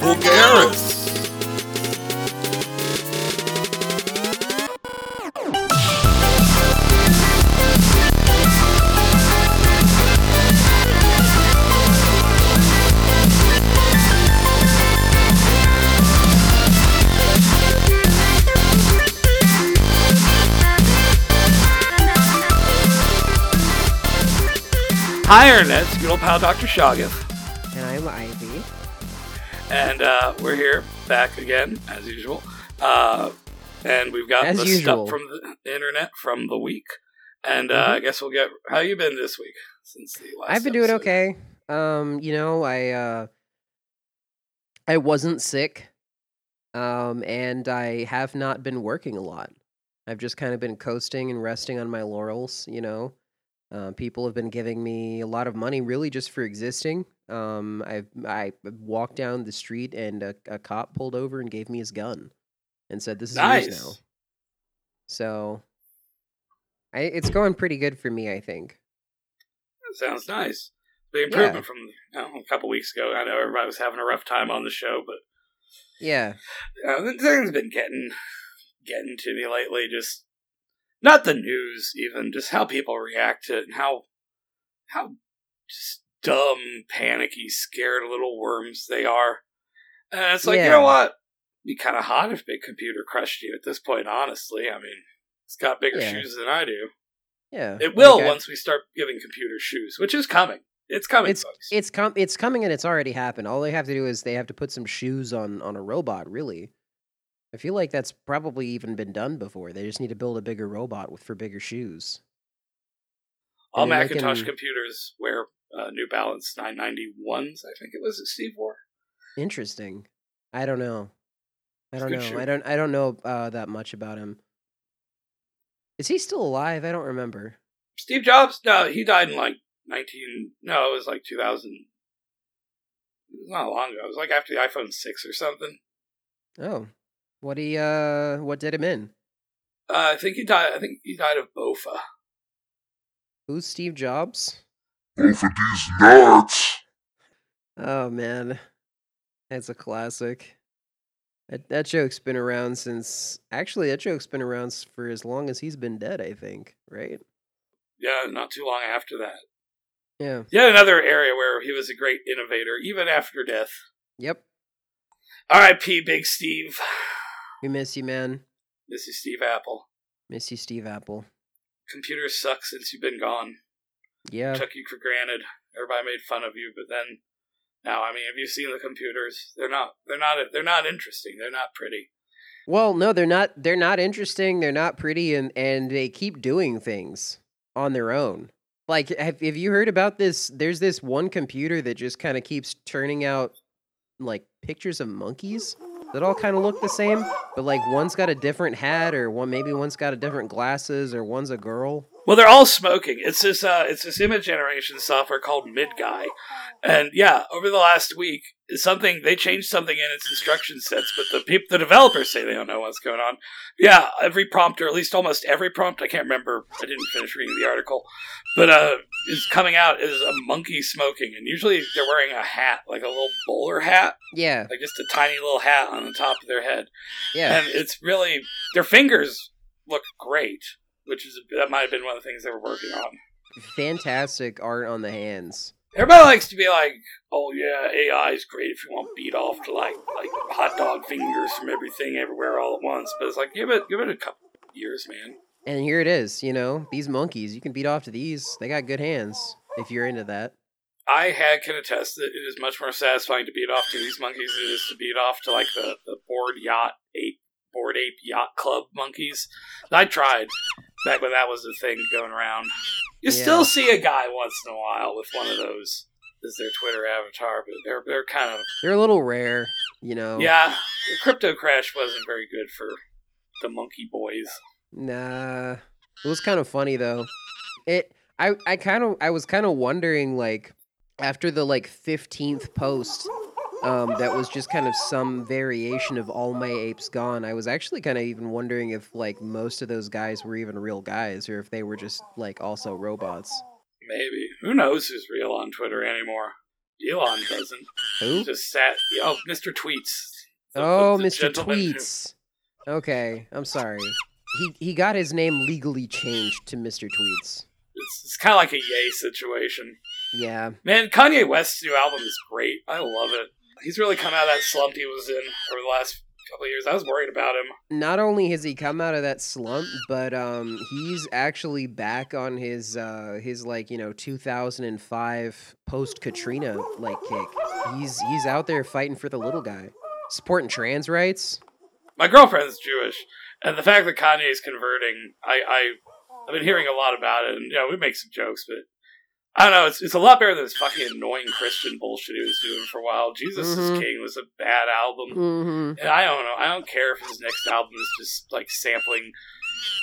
Vulgaris. Hi, Internet's good old pal Dr. Shoggoth. And I'm Ivy. And uh, we're here back again, as usual. Uh, and we've got As the usual. stuff from the internet from the week. And uh, Mhm. I guess we'll get. How you been this week since the last I've been doing okay. Um, you know, I uh I wasn't sick. Um, and I have not been working a lot. I've just kind of been coasting and resting on my laurels, you know. Uh, people have been giving me a lot of money really just for existing. Um, I I walked down the street and a, a cop pulled over and gave me his gun and said, "This is yours now." So, I it's going pretty good for me, I think. That sounds nice. The improvement from you know, a couple weeks ago. I know everybody was having a rough time on the show, but Yeah, uh, things been getting getting to me lately. Just not the news, even just how people react to it and how how just dumb, panicky, scared little worms they are. And it's like you know what? It'd be kind of hot if Big Computer crushed you at this point. Honestly, I mean, it's got bigger Yeah. shoes than I do. yeah. It will I- once we start giving computers shoes, which is coming. It's coming, it's folks. it's com- it's coming and it's already happened. All they have to do is they have to put some shoes on on a robot. Really, I feel like that's probably even been done before. They just need to build a bigger robot with for bigger shoes. All and Macintosh can- computers wear uh, New Balance 991s. I think it was that Steve wore. Interesting. I don't know. I don't know. shoe. I don't. I don't know uh, that much about him. Is he still alive? I don't remember. Steve Jobs? No, he died in like 19. No, it was like 2000. It was not long ago. It was like after the iPhone 6 or something. Oh, what he uh, what did him in? Uh, I think he died. I think he died of Bofa. Who's Steve Jobs? Both of these nuts. Oh man, that's a classic. That that joke's been around since. Actually, that joke's been around for as long as he's been dead. I think, right? Yeah, not too long after that. Yeah. Yet another area where he was a great innovator, even after death. Yep. R.I.P. Big Steve. We miss you, man. Miss you, Steve Apple. Miss you, Steve Apple. Computers suck since you've been gone. Yeah. took you for granted. Everybody made fun of you, but then now, I mean, have you seen the computers? They're not. They're not. They're not interesting. They're not pretty. Well, no, they're not. They're not interesting. They're not pretty, and and they keep doing things on their own. Like, have have you heard about this? There's this one computer that just kind of keeps turning out like pictures of monkeys that all kind of look the same, but like one's got a different hat, or one maybe one's got a different glasses, or one's a girl. Well, they're all smoking. It's this. Uh, it's this image generation software called MidGuy, and yeah, over the last week, something they changed something in its instruction sets, but the peop- the developers say they don't know what's going on. Yeah, every prompt, or at least almost every prompt, I can't remember. I didn't finish reading the article, but uh, is coming out as a monkey smoking, and usually they're wearing a hat, like a little bowler hat. Yeah, like just a tiny little hat on the top of their head, yeah, and it's really their fingers look great, which is that might have been one of the things they were working on. fantastic art on the hands. Everybody likes to be like, "Oh yeah, AI is great if you want beat off to like like hot dog fingers from everything everywhere all at once." But it's like give it give it a couple years, man. And here it is. You know, these monkeys. You can beat off to these. They got good hands if you're into that. I had can attest that it is much more satisfying to beat off to these monkeys than it is to beat off to like the, the board yacht ape Bored Ape Yacht Club monkeys. I tried back when that was the thing going around. You Yeah. still see a guy once in a while with one of those as their Twitter avatar, but they're they're kind of They're a little rare, you know. yeah. The crypto crash wasn't very good for the monkey boys. Nah. It was kind of funny though. It I I kind of I was kind of wondering like after the like 15th post um, that was just kind of some variation of All My Apes Gone. I was actually kind of even wondering if like most of those guys were even real guys or if they were just like also robots. Maybe. Who knows who's real on Twitter anymore? Elon doesn't. Who? Just sat. Oh, Mr. Tweets. The- Oh, the- Mr. gentleman who- Tweets. Okay, I'm sorry. He he got his name legally changed to Mr. Tweets. It's, it's kind of like a Ye situation. Yeah. Man, Kanye West's new album is great. I love it. He's really come out of that slump he was in over the last couple of years. I was worried about him. Not only has he come out of that slump, but um he's actually back on his uh his like, you know, 2005 post Katrina like kick. He's he's out there fighting for the little guy. Supporting trans rights. My girlfriend's Jewish, and the fact that Kanye is converting, I, I, I've been hearing a lot about it, and you know, we make some jokes, but I don't know. It's it's a lot better than this fucking annoying Christian bullshit he was doing for a while. Jesus is Mhm. King was a bad album. Mhm. And I don't know. I don't care if his next album is just like sampling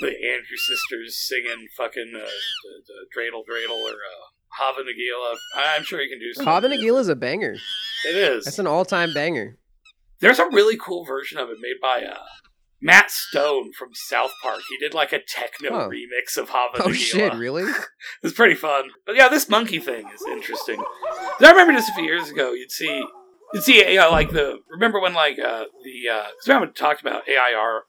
the Andrew sisters singing fucking uh, the, the Dreidel Dreidel or uh, Hava Nagila. I'm sure he can do something. Hava Nagila is a banger. It is. That's an all-time banger. There's a really cool version of it made by uh, Matt Stone from South Park. He did like a techno Oh. remix of Hava Oh Nagila. shit, really? It's pretty fun. But yeah, this monkey thing is interesting. I remember just a few years ago, you'd see, you'd see, you know, like the remember when like uh, the uh, because we haven't talked about AIR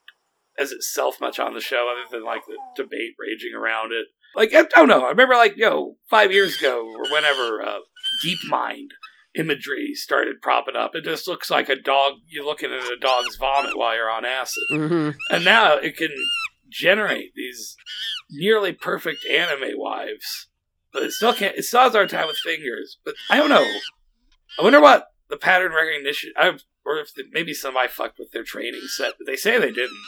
as itself much on the show, other than like the debate raging around it. Like I don't know. I remember like you know five years ago or whenever uh, DeepMind imagery started propping up. It just looks like a dog. You're looking at a dog's vomit while you're on acid hmm and now it can generate these nearly perfect anime wives. But it still can't. It still has hard time with fingers. But I don't know. I wonder what the pattern recognition. I or if the, maybe somebody fucked with their training set. But they say they didn't.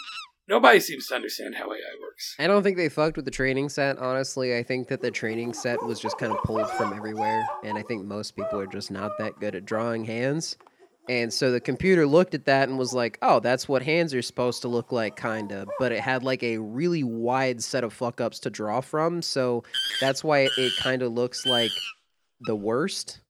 Nobody seems to understand how AI works. I don't think they fucked with the training set, honestly. I think that the training set was just kind of pulled from everywhere, and I think most people are just not that good at drawing hands. And so the computer looked at that and was like, oh, that's what hands are supposed to look like, kinda. But it had like a really wide set of fuck ups to draw from, so that's why it kind of looks like the worst.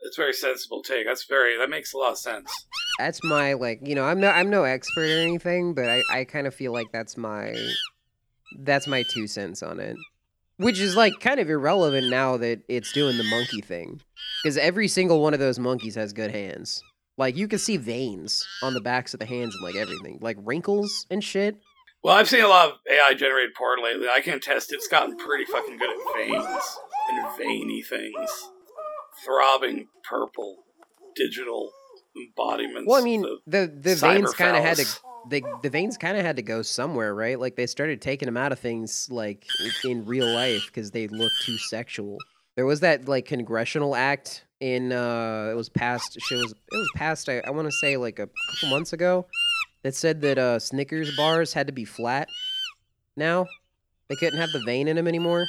It's very sensible take. That's very. That makes a lot of sense. That's my like, you know, I'm no I'm no expert or anything, but I, I kind of feel like that's my that's my two cents on it. Which is like kind of irrelevant now that it's doing the monkey thing. Because every single one of those monkeys has good hands. Like you can see veins on the backs of the hands and like everything. Like wrinkles and shit. Well, I've seen a lot of AI generated porn lately. I can attest it's gotten pretty fucking good at veins and veiny things. Throbbing purple digital embodiments. Well, I mean, the the veins kind of had to the the veins kind of had to go somewhere, right? Like they started taking them out of things like in real life because they looked too sexual. There was that like congressional act in uh it was passed shit was it was passed I, I want to say like a couple months ago that said that uh Snickers bars had to be flat now. They couldn't have the vein in them anymore.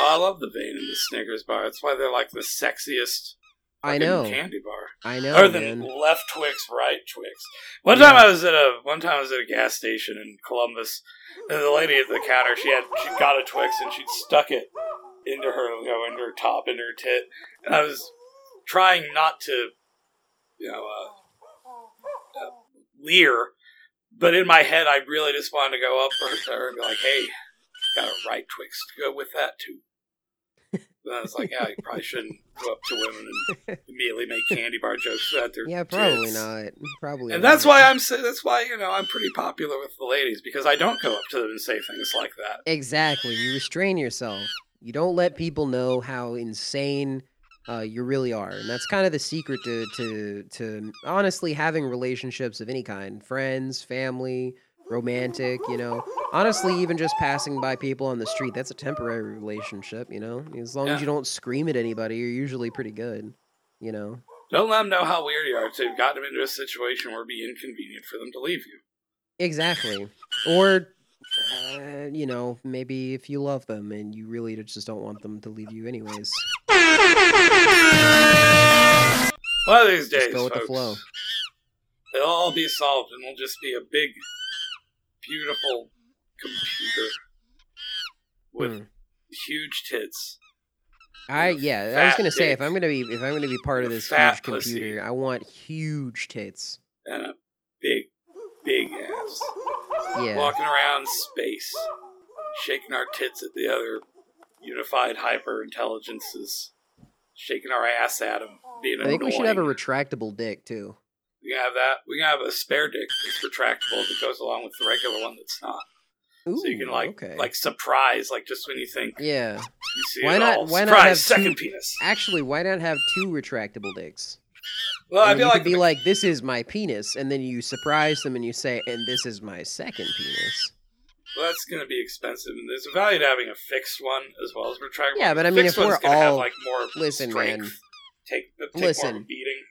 Oh, I love the vein in the Snickers bar. That's why they're like the sexiest I know. candy bar. I know, Other than man. left Twix, right Twix. One time I was at a one time I was at a gas station in Columbus, and the lady at the counter she had she got a Twix and she'd stuck it into her you know into her top into her tit, and I was trying not to, you know, uh, uh, leer, but in my head I really just wanted to go up to her and be like, "Hey, got a right Twix to go with that too." And I was like, "Yeah, you probably shouldn't go up to women and immediately make candy bar jokes about their Yeah, probably not. Probably And not. that's why I'm that's why you know I'm pretty popular with the ladies because I don't go up to them and say things like that. Exactly. You restrain yourself. You don't let people know how insane uh, you really are, and that's kind of the secret to to to honestly having relationships of any kind, friends, family, romantic. You know, honestly, even just passing by people on the street, that's a temporary relationship. You know, as long as you don't scream at anybody, you're usually pretty good. You know. Don't let them know how weird you are. So you've gotten them into a situation where it'd be inconvenient for them to leave you. Exactly. Or, uh, you know, maybe if you love them and you really just don't want them to leave you anyways. One of these days, Just go with the flow. They'll all be solved, and we'll just be a big, beautiful computer with Hmm. huge tits I yeah, I was gonna say if. I'm gonna be if I'm gonna be part of this huge pussy. computer, I want huge tits. and a big, big ass. Yeah. Walking around space, shaking our tits at the other unified hyper intelligences, shaking our ass at them, being I think we should have a retractable dick too. We can have that. We can have a spare dick that's retractable that goes along with the regular one that's not. Ooh, so you can like okay. like surprise, like just when you think yeah. you see Why not- all. why not surprise, have second two- penis. Actually, why not have two retractable dicks? Well, I And feel like be like, "This is my penis," and then you surprise them and you say, "And this is my second penis." well, that's going to be expensive, and there's a value to having a fixed one as well as retractable. Yeah, but I mean, fixed if we're gonna have, all- like more Listen, strength, man. take, take more of a Listen. beating.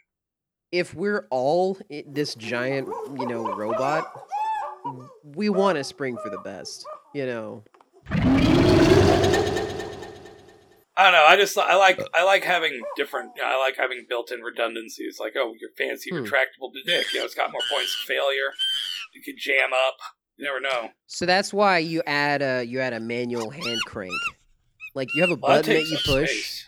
If we're all this giant, you know, robot, we want to spring for the best. You know. I don't know. I just I like I like having different. You know, I like having built-in redundancies. Like, oh, your fancy Hmm. retractable dick. You know, it's got more points of failure. You could jam up. You never know. So that's why you add a you add a manual hand crank. Like you have a Well, that button that takes you push. space.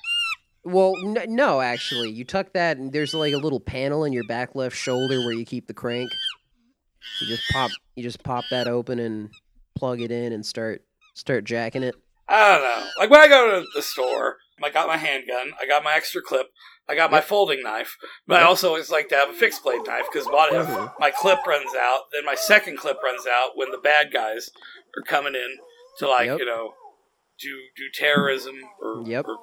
Well, n- no, actually, you tuck that, and there's like a little panel in your back left shoulder where you keep the crank. You just pop, you just pop that open and plug it in and start start jacking it. I don't know. Like when I go to the store, I got my handgun, I got my extra clip, I got my folding knife, but I also always like to have a fixed blade knife because what if Mhm. my clip runs out, then my second clip runs out when the bad guys are coming in to like Yep. you know do do terrorism or Yep. or,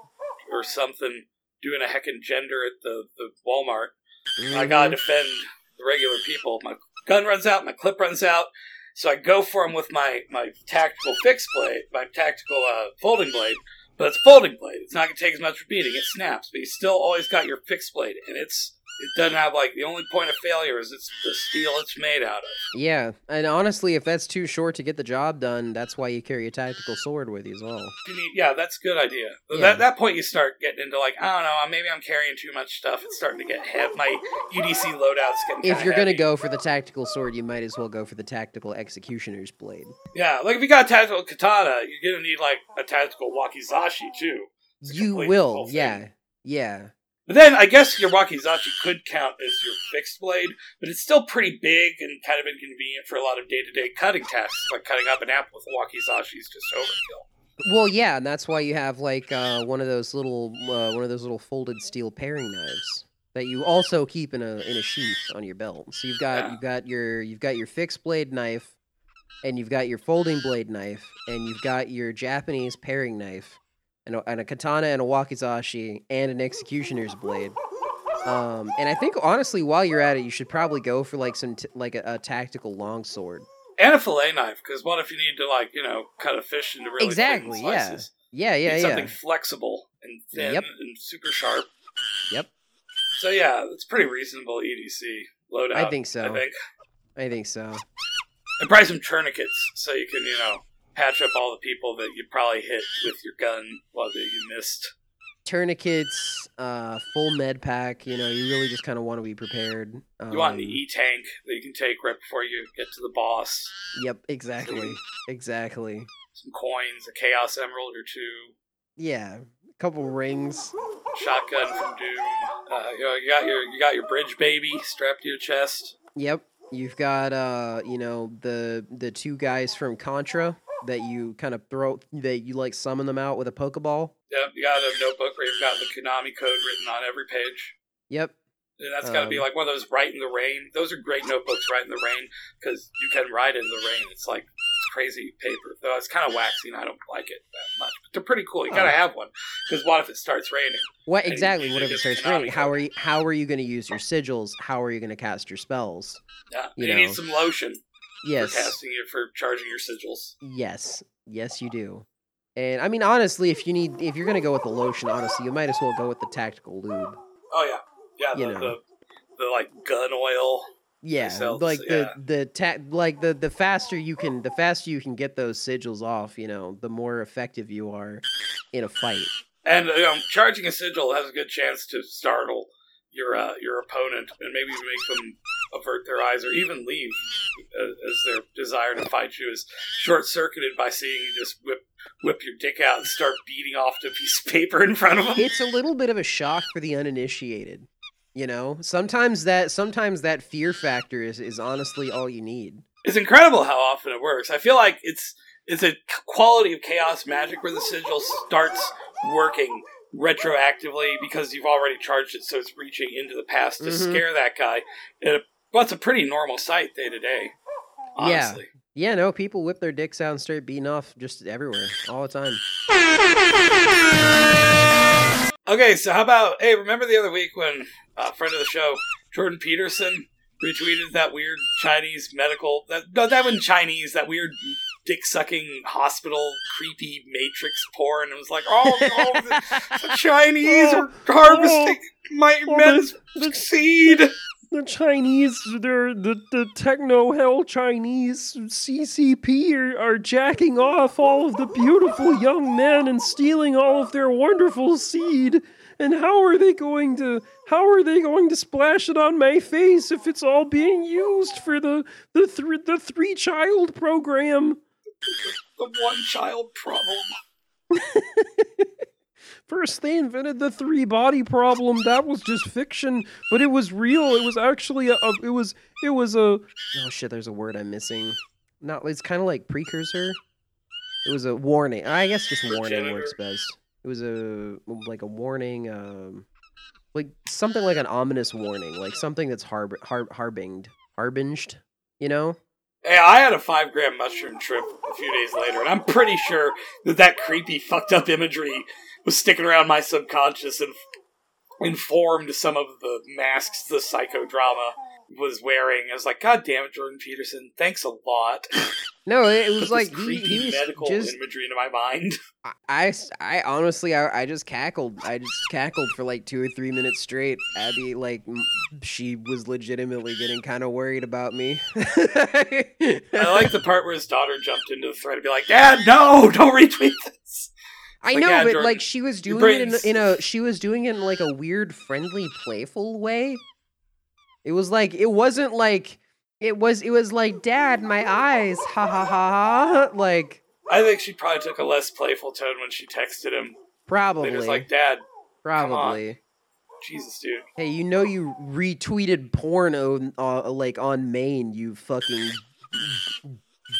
or something, doing a heckin' gender at the the Walmart. I Mhm. gotta defend the regular people. My gun runs out, my clip runs out, so I go for him with my my tactical fixed blade, my tactical uh, folding blade. But it's a folding blade. It's not gonna take as much for beating. It snaps, but you still always got your fixed blade, and it's it doesn't have like the only point of failure is it's the steel it's made out of. Yeah, and honestly, if that's too short to get the job done, that's why you carry a tactical sword with you as well. Yeah, that's a good idea. Yeah. At that point, you start getting into like I don't know, uh, maybe I'm carrying too much stuff. It's starting to get heavy. My EDC loadout's getting. If you're gonna go for the tactical sword, you might as well go for the tactical executioner's blade. Yeah, like if you got a tactical katana, you're gonna need like a tactical wakizashi too. You will, yeah, yeah. But then I guess your wakizashi could count as your fixed blade, but it's still pretty big and kind of inconvenient for a lot of day to day cutting tasks, like cutting up an apple with a wakizashi is just overkill. Well, yeah, and that's why you have like uh, one of those little uh, one of those little folded steel paring knives that you also keep in a in a sheath on your belt. So you've got Yeah. you've got your you've got your fixed blade knife, and you've got your folding blade knife, and you've got your Japanese paring knife, and a, and a katana and a wakizashi and an executioner's blade. Um, and I think honestly, while you're at it, you should probably go for like some t- like a, a tactical longsword. And a fillet knife, because what if you need to like you know cut a fish into really Exactly, thin yeah. slices? Yeah, yeah, yeah. something flexible and thin Yep. and super sharp. Yep. So yeah, it's pretty reasonable EDC loadout. I think so. I think. I think so. And probably some tourniquets so you can, you know, patch up all the people that you probably hit with your gun while that you missed. tourniquets, uh, full med pack. You know, you really just kind of want to be prepared. Um, You want the E tank that you can take right before you get to the boss. Yep, exactly, exactly. Some coins, a Chaos Emerald or two, Yeah, a couple rings. shotgun from Doom. Uh, you know, you got your you got your bridge baby strapped to your chest. Yep, you've got uh, you know, the the two guys from Contra that you kind of throw that you like summon them out with a pokeball. Yep, you got a notebook where you've got the Konami code written on every page. Yep. And that's got to be Um, like one of those write in the rain. Those are great notebooks, write in the rain, because you can write in the rain. It's like it's crazy paper. Though it's kind of waxy and I don't like it that much. But they're pretty cool. You got to Oh. have one. Because what if it starts raining? What exactly? What if it starts raining? How are you? How are you going to use your sigils? How are you going to cast your spells? Yeah. You You, need some lotion for Yes. casting it, for charging your sigils. Yes, yes, you do. And I mean, honestly, if you need, if you're gonna go with the lotion, honestly, you might as well go with the tactical lube. Oh, yeah. Yeah, You the, know. the, the like gun oil. Yeah, sell- like yeah. the the ta- like the the faster you can, the faster you can get those sigils off. You know, the more effective you are in a fight. And you know, charging a sigil has a good chance to startle your uh, your opponent and maybe make them avert their eyes or even leave as their desire to fight you is short circuited by seeing you just whip whip your dick out and start beating off the piece of paper in front of them. It's a little bit of a shock for the uninitiated. You know, sometimes that sometimes that fear factor is is honestly all you need. It's incredible how often it works. I feel like it's it's a quality of chaos magic where the sigil starts working retroactively because you've already charged it, so it's reaching into the past to Mhm. scare that guy. And it, well, it's a pretty normal sight day to day. Yeah. Honestly. Yeah, no, people whip their dicks out and start beating off just everywhere, all the time. Okay, so how about hey, remember the other week when a friend of the show, Jordan Peterson, retweeted that weird Chinese medical that no, that wasn't Chinese, that weird dick sucking hospital creepy matrix porn and it was like, oh no, the, the Chinese are harvesting my oh, men's seed. The Chinese, they're the, the techno hell Chinese CCP are, are jacking off all of the beautiful young men and stealing all of their wonderful seed. And how are they going to how are they going to splash it on my face if it's all being used for the the thr the three child program? The one child problem. First, they invented the three body problem. That was just fiction, but it was real. It was actually a. a it was. It was a. Oh shit! There's a word I'm missing. Not. It's kind of like precursor. It was a warning. I guess just warning works best. It was a like a warning. Um, like something like an ominous warning, like something that's harb har- harbinged, harbinged. You know? Hey, I had a five gram mushroom trip a few days later, and I'm pretty sure that that creepy, fucked up imagery was sticking around my subconscious and informed some of the masks the psychodrama was wearing. I was like, God damn it, Jordan Peterson, thanks a lot. No, it was like he, creepy he was medical just imagery into my mind. I, I, I honestly, I, I just cackled. I just cackled for like two or three minutes straight. Abby, like, she was legitimately getting kind of worried about me. I like the part where his daughter jumped into the thread and be like, Dad, no, don't retweet this. I like, know, yeah, but Jordan, like she was doing it in, in a she was doing it in like a weird, friendly, playful way. It was like it wasn't like it was it was like Dad, my eyes, ha ha ha ha. Like I think she probably took a less playful tone when she texted him. probably, was like, Dad, probably. Jesus, dude. Hey, you know you retweeted porn on uh, like on main, you fucking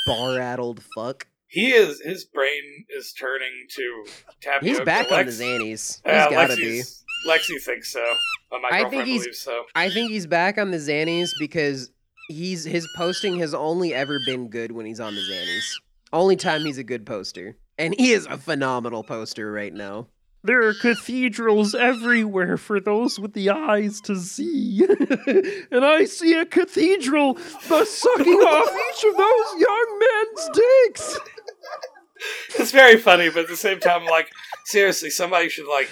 bar-addled fuck. He is his brain is turning to tapioca. He's back on the Lex- Xannies. He's Yeah, gotta be. Lexi's- Lexi thinks so. But my I girlfriend think he's- believes so. I think he's back on the Xannies because he's his posting has only ever been good when he's on the Xannies. Only time he's a good poster. And he is a phenomenal poster right now. There are cathedrals everywhere for those with the eyes to see. and I see a cathedral by sucking off each of those young men's dicks. It's very funny, but at the same time, like, seriously, somebody should like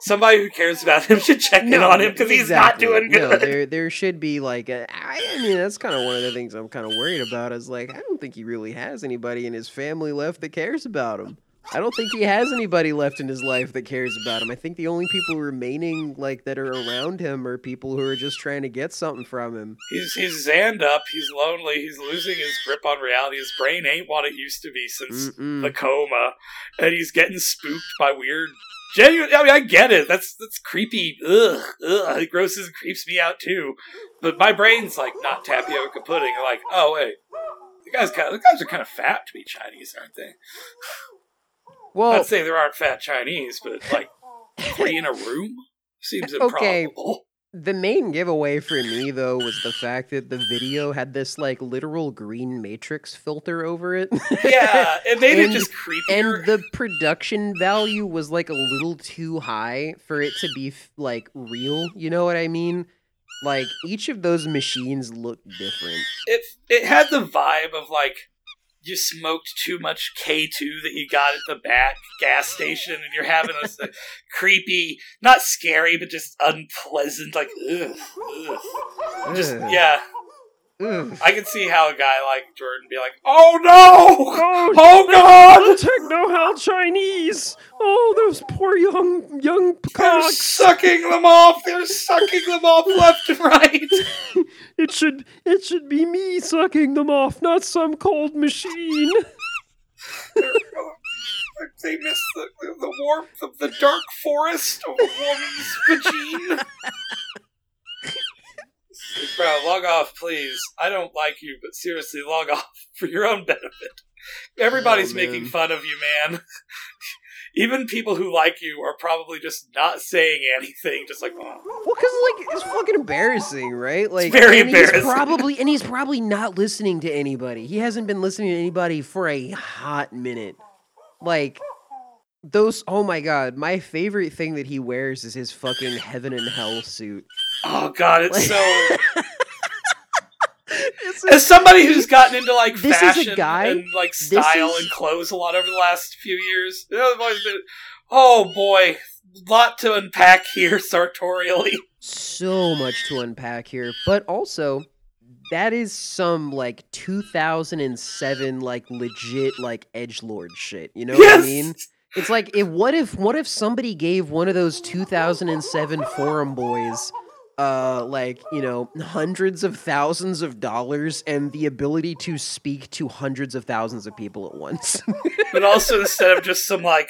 somebody who cares about him should check in on him because he's not doing No, good. there there should be like a, I mean that's kind of one of the things I'm kind of worried about is like I don't think he really has anybody in his family left that cares about him. I don't think he has anybody left in his life that cares about him. I think the only people remaining like that are around him are people who are just trying to get something from him. He's he's zanned up. He's lonely. He's losing his grip on reality. His brain ain't what it used to be since Mm-mm. the coma, and he's getting spooked by weird. Genuine. I mean, I get it. That's that's creepy. Ugh, ugh. It grosses and creeps me out too. But my brain's like not tapioca pudding. Like, oh wait, the guys kind of, the guys are kind of fat to be Chinese, aren't they? Well, Not saying there aren't fat Chinese, but like three in a room seems Okay. improbable. the main giveaway for me though was the fact that the video had this like literal green matrix filter over it. Yeah, it made And- it just creepier. and the production value was like a little too high for it to be like real you know what i mean like each of those machines looked different it it had the vibe of like you smoked too much K2 that you got at the back gas station and you're having a, s- creepy, not scary, but just unpleasant, like, ugh, ugh. Just, yeah. I can see how a guy like Jordan be like, "Oh no! Oh, Oh god! techno hell Chinese! Oh, those poor young young They're cocks! sucking them off. They're sucking them off left and right." It should it should be me sucking them off, not some cold machine. they miss the, the warmth of the dark forest of a woman's vagine. Bro, log off, please. I don't like you, but seriously, log off for your own benefit. Everybody's Oh, making fun of you, man. Even people who like you are probably just not saying anything, just like, oh. Well, cause like it's fucking embarrassing, right? Like very and he's embarrassing. probably and he's probably not listening to anybody. He hasn't been listening to anybody for a hot minute. Like those. Oh my god, my favorite thing that he wears is his fucking heaven and hell suit. Oh god, it's so. It's As somebody who's gotten into like This is a fashion guy- and like style is- and clothes a lot over the last few years, I've always been, oh boy, lot to unpack here sartorially. so much to unpack here, but also that is some like 2007 like legit like edge lord shit. You know what I mean? It's like if what if what if somebody gave one of those 2007 forum boys uh like, you know, hundreds of thousands of dollars and the ability to speak to hundreds of thousands of people at once. but also instead of just some like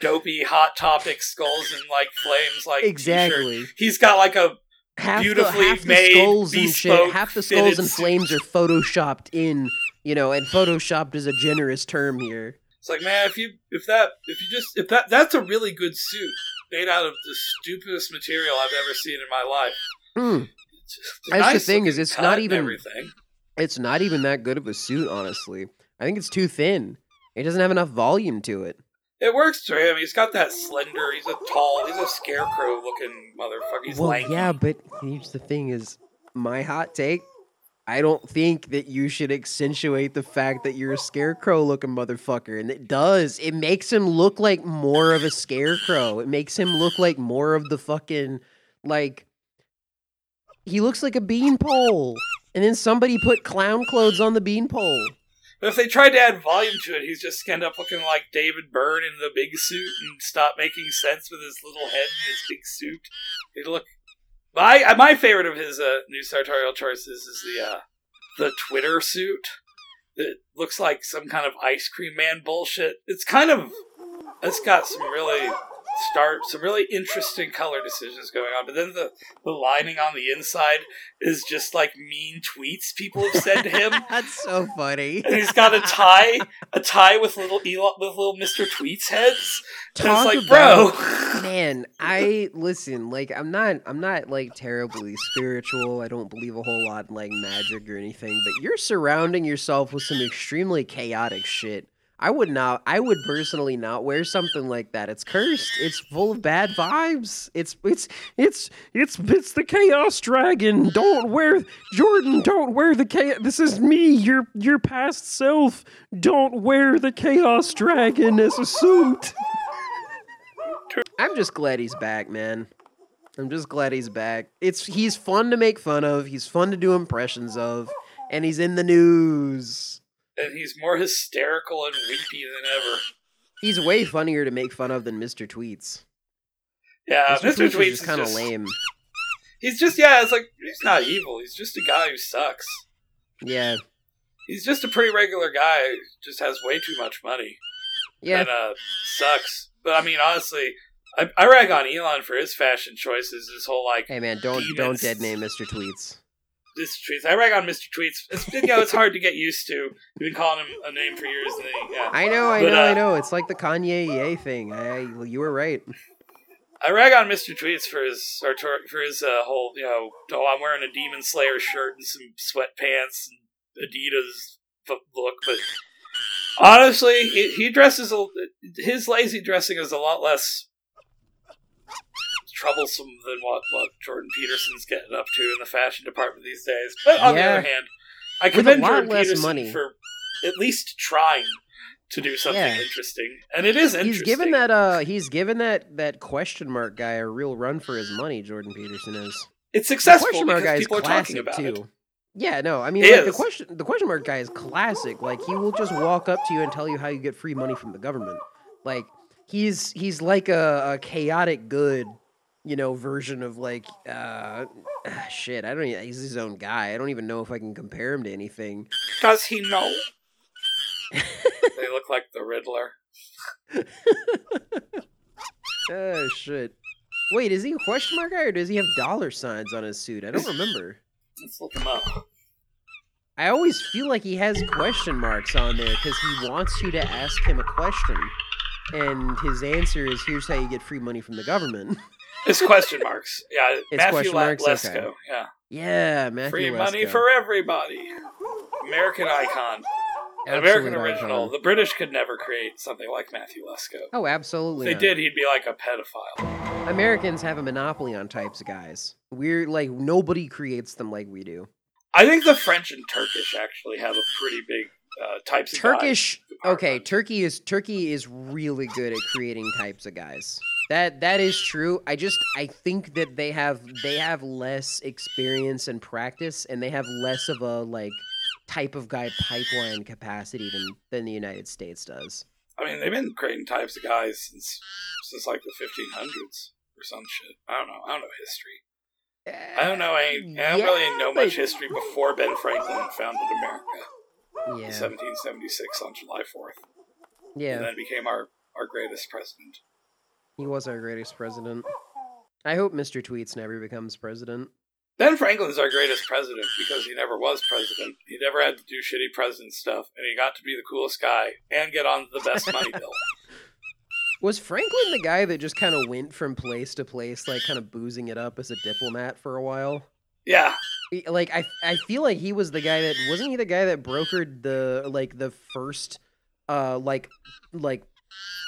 dopey hot topic skulls and like flames, like t-shirt, exactly. he's got like a Half beautifully the, half the made, skulls and shit, half the skulls and flames are photoshopped in, you know, and photoshopped is a generous term here. It's like, man, if you if that if you just if that that's a really good suit made out of the stupidest material I've ever seen in my life. Mm. It's just a That's the thing, is it's not even- everything. It's not even that good of a suit, honestly. I think it's too thin. It doesn't have enough volume to it. It works for him. He's got that slender. He's a tall. He's a scarecrow looking motherfucker. He's well, lanky. yeah, but here's the thing: is my hot take. I don't think that you should accentuate the fact that you're a scarecrow looking motherfucker, and it does. It makes him look like more of a scarecrow. It makes him look like more of the fucking like. He looks like a beanpole, and then somebody put clown clothes on the beanpole. But if they tried to add volume to it, he's just end up looking like David Byrne in the big suit and stop making sense with his little head and his big suit. He'd look. My my favorite of his uh, new sartorial choices is the uh, the Twitter suit. It looks like some kind of ice cream man bullshit. It's kind of it's got some really start some really interesting color decisions going on, but then the the lining on the inside is just like mean tweets people have said to him. That's so funny. and he's got a tie, a tie with little Elon, with little Mister Tweets heads. And it's like, about- bro, Man, I listen, like I'm not I'm not like terribly spiritual. I don't believe a whole lot in like magic or anything, but you're surrounding yourself with some extremely chaotic shit. I would not I would personally not wear something like that. It's cursed. It's full of bad vibes. It's it's It's it's it's the chaos dragon. Don't wear Jordan. Don't wear the chaos. This is me, your your past self. Don't wear the chaos dragon as a suit. I'm just glad he's back, man. I'm just glad he's back. It's he's fun to make fun of. He's fun to do impressions of, and he's in the news. and he's more hysterical and weepy than ever. He's way funnier to make fun of than Mr. Tweets. Yeah, Mr. Mr. Tweets, Tweets is is kind of lame. He's just yeah, it's like he's not evil. He's just a guy who sucks. Yeah, He's just a pretty regular guy. who Just has way too much money. yeah. and uh, sucks. But I mean, honestly, I, I rag on Elon for his fashion choices. His whole like Hey man, don't don't dead name Mr. Tweets. Mr. tweets. I rag on Mr. Tweets. It's, you know, it's hard to get used to. We've been calling him a name for years, and then he, yeah. I know, I But, know, I uh, know. It's like the Kanye EA thing. I, I you were right. I rag on Mr. Tweets for his sartor- for his uh, whole you know oh I'm wearing a Demon Slayer shirt and some sweatpants and Adidas look, but honestly, he, he dresses a, his lazy dressing is a lot less troublesome than what what Jordan Peterson's getting up to in the fashion department these days. But on the other hand, I commend Jordan less Peterson money. for at least trying to do something Yeah. interesting, and it is interesting. He's given that uh he's given that that question mark guy a real run for his money. Jordan Peterson is. it's The successful question mark guy is people are talking classic about too. it. Yeah, no, I mean, like the question, the question mark guy is classic. Like he will just walk up to you and tell you how you get free money from the government. Like he's he's like a, a chaotic good, you know, version of like, uh, shit. I don't. Even, he's his own guy. I don't even know if I can compare him to anything. Does he know? they look like the Riddler. Oh shit. Wait, is he a question mark guy or does he have dollar signs on his suit? I don't remember. Let's look him up. I always feel like he has question marks on there because he wants you to ask him a question, and his answer is, "Here's how you get free money from the government." It's question marks. Yeah, It's Matthew question La- marks? Lesko. Okay. Yeah, yeah, Matthew free money for everybody. American icon, An American original. The British could never create something like Matthew Lesko. Oh, absolutely. If they not. did, he'd be like a pedophile. Americans have a monopoly on types of guys. We're like nobody creates them like we do. I think the French and Turkish actually have a pretty big uh, types of Turkish. Okay, Turkey is Turkey is really good at creating types of guys. That that is true. I just I think that they have they have less experience and practice, and they have less of a like type of guy pipeline capacity than than the United States does. I mean, they've been creating types of guys since since like the 1500s or some shit. I don't know. I don't know history. I don't know any. I don't Yeah, really know much history before Ben Franklin founded America in Yeah, 1776 on July 4th, Yeah. and then became our our greatest president. He was our greatest president. I hope Mr. Tweets never becomes president. Ben Franklin's our greatest president because he never was president. He never had to do shitty president stuff, and he got to be the coolest guy and get on the best money bill. Was Franklin the guy that just kind of went from place to place, like kind of boozing it up as a diplomat for a while? Yeah, Like I, I feel like he was the guy that wasn't he the guy that brokered the like the first, uh, like, like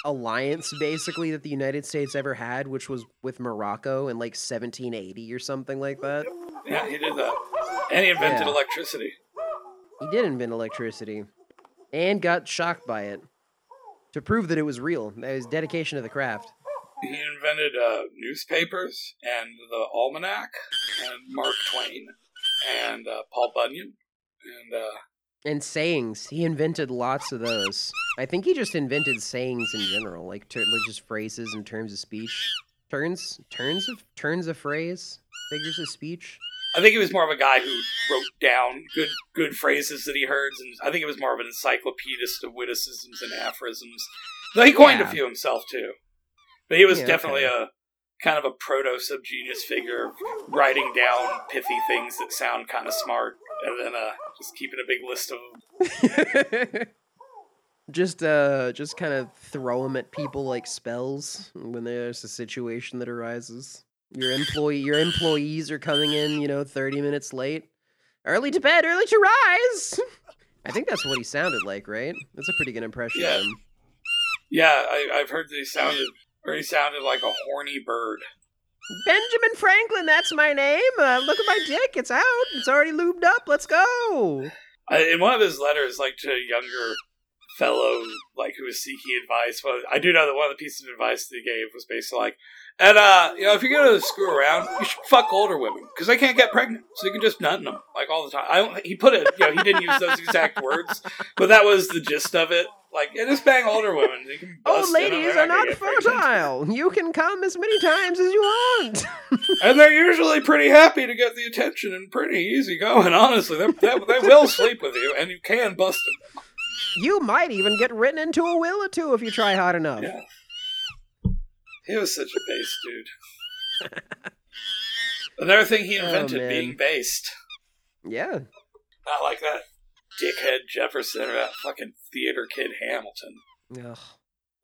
alliance basically that the United States ever had, which was with Morocco in like 1780 or something like that. yeah, he did that, and he invented Yeah. electricity. He did invent electricity, and got shocked by it to prove that it was real. That was dedication to the craft. He invented uh, newspapers and the almanac and Mark Twain and uh, Paul Bunyan and uh, And sayings. He invented lots of those. I think he just invented sayings in general, like, ter- like just phrases and terms of speech. Turns, turns of turns of phrase, figures of speech. I think he was more of a guy who wrote down good good phrases that he heard, and I think he was more of an encyclopedist of witticisms and aphorisms. Though he coined a few himself too, but he was Yeah, definitely okay. a kind of a proto subgenius figure, writing down pithy things that sound kind of smart, and then uh, just keeping a big list of them. just uh, just kind of throw them at people like spells when there's a situation that arises. Your employee, your employees are coming in, you know, thirty minutes late. Early to bed, early to rise. I think that's what he sounded like, right? That's a pretty good impression Yeah. of him. Yeah, I, I've heard that he sounded, or he sounded like a horny bird. Benjamin Franklin, that's my name. Uh, look at my dick. It's out. It's already lubed up. Let's go. In one of his letters, like to a younger fellow, like who was seeking advice, well, I do know that one of the pieces of advice that he gave was basically like, and uh, you know, if you're gonna screw around, you should fuck older women because they can't get pregnant, so you can just nut them like all the time. I don't. He put it, you know, he didn't use those exact words, but that was the gist of it. Like, yeah, just bang older women. Old 'em, oh, ladies they're not fertile. You can come as many times as you want. and they're usually pretty happy to get the attention and pretty easy going. Honestly, they they they will sleep with you, and you can bust them. you might even get written into a will or two if you try hard enough. Yeah. He was such a base dude. Another thing he Oh, invented man. being based. Yeah. Not like that dickhead Jefferson or that fucking theater kid Hamilton. Ugh.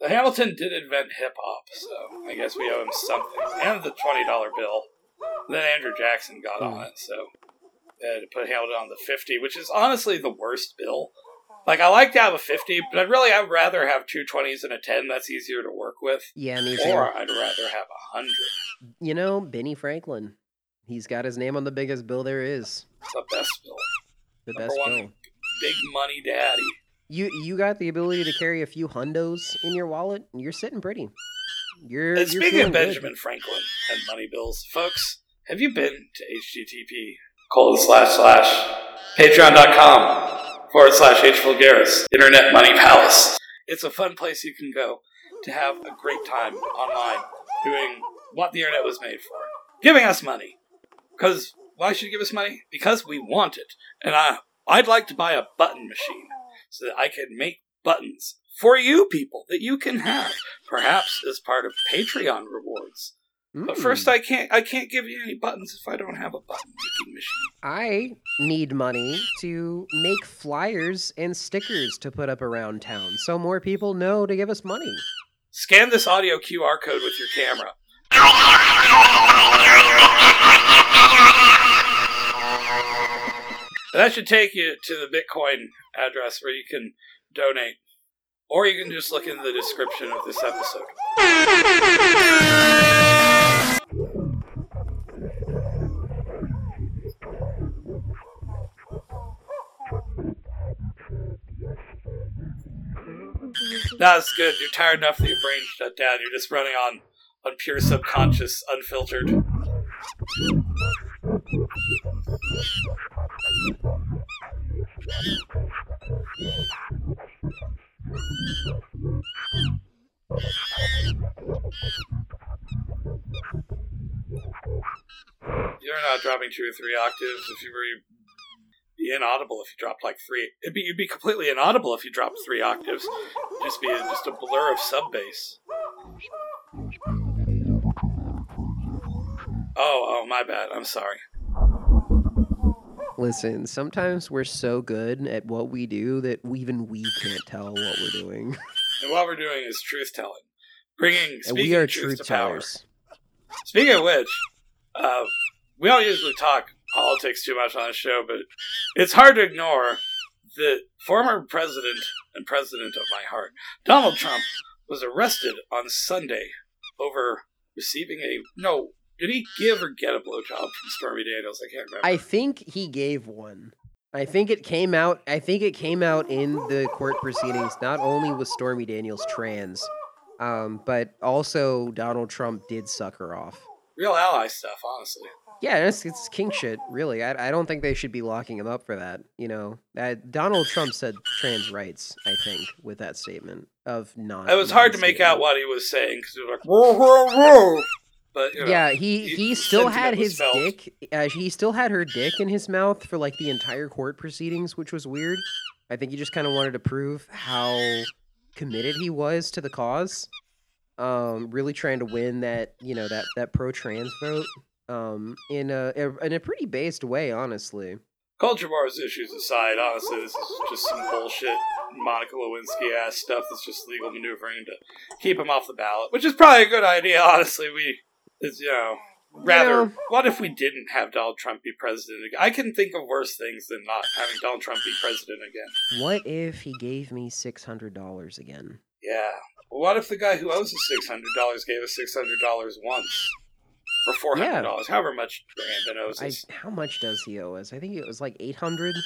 The Hamilton did invent hip hop, so I guess we owe him something. And the twenty dollar bill. Then Andrew Jackson got on it, so they had to put Hamilton on the fifty, which is honestly the worst bill. Like I like to have a fifty, but I'd really I'd rather have two twenties and a ten. That's easier to work with. Yeah, me too. Or I'd rather have a hundred. You know, Benny Franklin. He's got his name on the biggest bill there is. The best bill. The Number best one. bill. Big money daddy. You you got the ability to carry a few hundos in your wallet, and you're sitting pretty. You're, And you're speaking of good. Benjamin Franklin and money bills, folks, have you been to http colon slash slash Patreon.com forward slash H. Vulgaris, Internet Money Palace. It's a fun place you can go to have a great time online doing what the internet was made for giving us money. Because why should you give us money? Because we want it. And I, I'd like to buy a button machine so that I can make buttons for you people that you can have, perhaps as part of Patreon rewards. But Mm. first, I can't I can't give you any buttons if I don't have a button making machine. I need money to make flyers and stickers to put up around town so more people know to give us money. Scan this audio QR code with your camera. That should take you to the Bitcoin address where you can donate. Or you can just look in the description of this episode. That's good. You're tired enough that your brain shut down. You're just running on on pure subconscious, unfiltered. You're not dropping two or three octaves if you were inaudible if you dropped like three. It'd be you'd be completely inaudible if you dropped three octaves. It'd just be just a blur of sub bass. Oh, oh, my bad. I'm sorry. Listen, sometimes we're so good at what we do that even we can't tell what we're doing. And what we're doing is truth telling, bringing and we are truth truth tellers. Speaking of which, uh, we don't usually talk politics too much on the show, but it's hard to ignore the former president and president of my heart, Donald Trump, was arrested on Sunday over receiving a no. Did he give or get a blowjob from Stormy Daniels? I can't remember. I think he gave one. I think it came out. I think it came out in the court proceedings. Not only was Stormy Daniels trans, um, but also Donald Trump did suck her off. Real ally stuff, honestly. Yeah, it's, it's king shit. Really, I, I don't think they should be locking him up for that. You know, uh, Donald Trump said trans rights. I think with that statement of non. It was hard to make out what he was saying because he was like whoa, whoa, whoa. But you know, yeah, he he- he still had his felt. dick. Uh, he still had her dick in his mouth for like the entire court proceedings, which was weird. I think he just kind of wanted to prove how committed he was to the cause. Um, really trying to win that you know that that pro trans vote. Um, in a in a pretty based way, honestly. Culture wars issues aside, honestly, this is just some bullshit Monica Lewinsky ass stuff that's just legal maneuvering to keep him off the ballot, which is probably a good idea, honestly. We, it's, you know, rather, Yeah. what if we didn't have Donald Trump be president again? I can think of worse things than not having Donald Trump be president again. What if he gave me six hundred dollars again? Yeah. Well, what if the guy who owes us $600 gave us $600 once? Or $400, however much Brandon owes us. I, us. how much does he owe us? I think it was like eight hundred.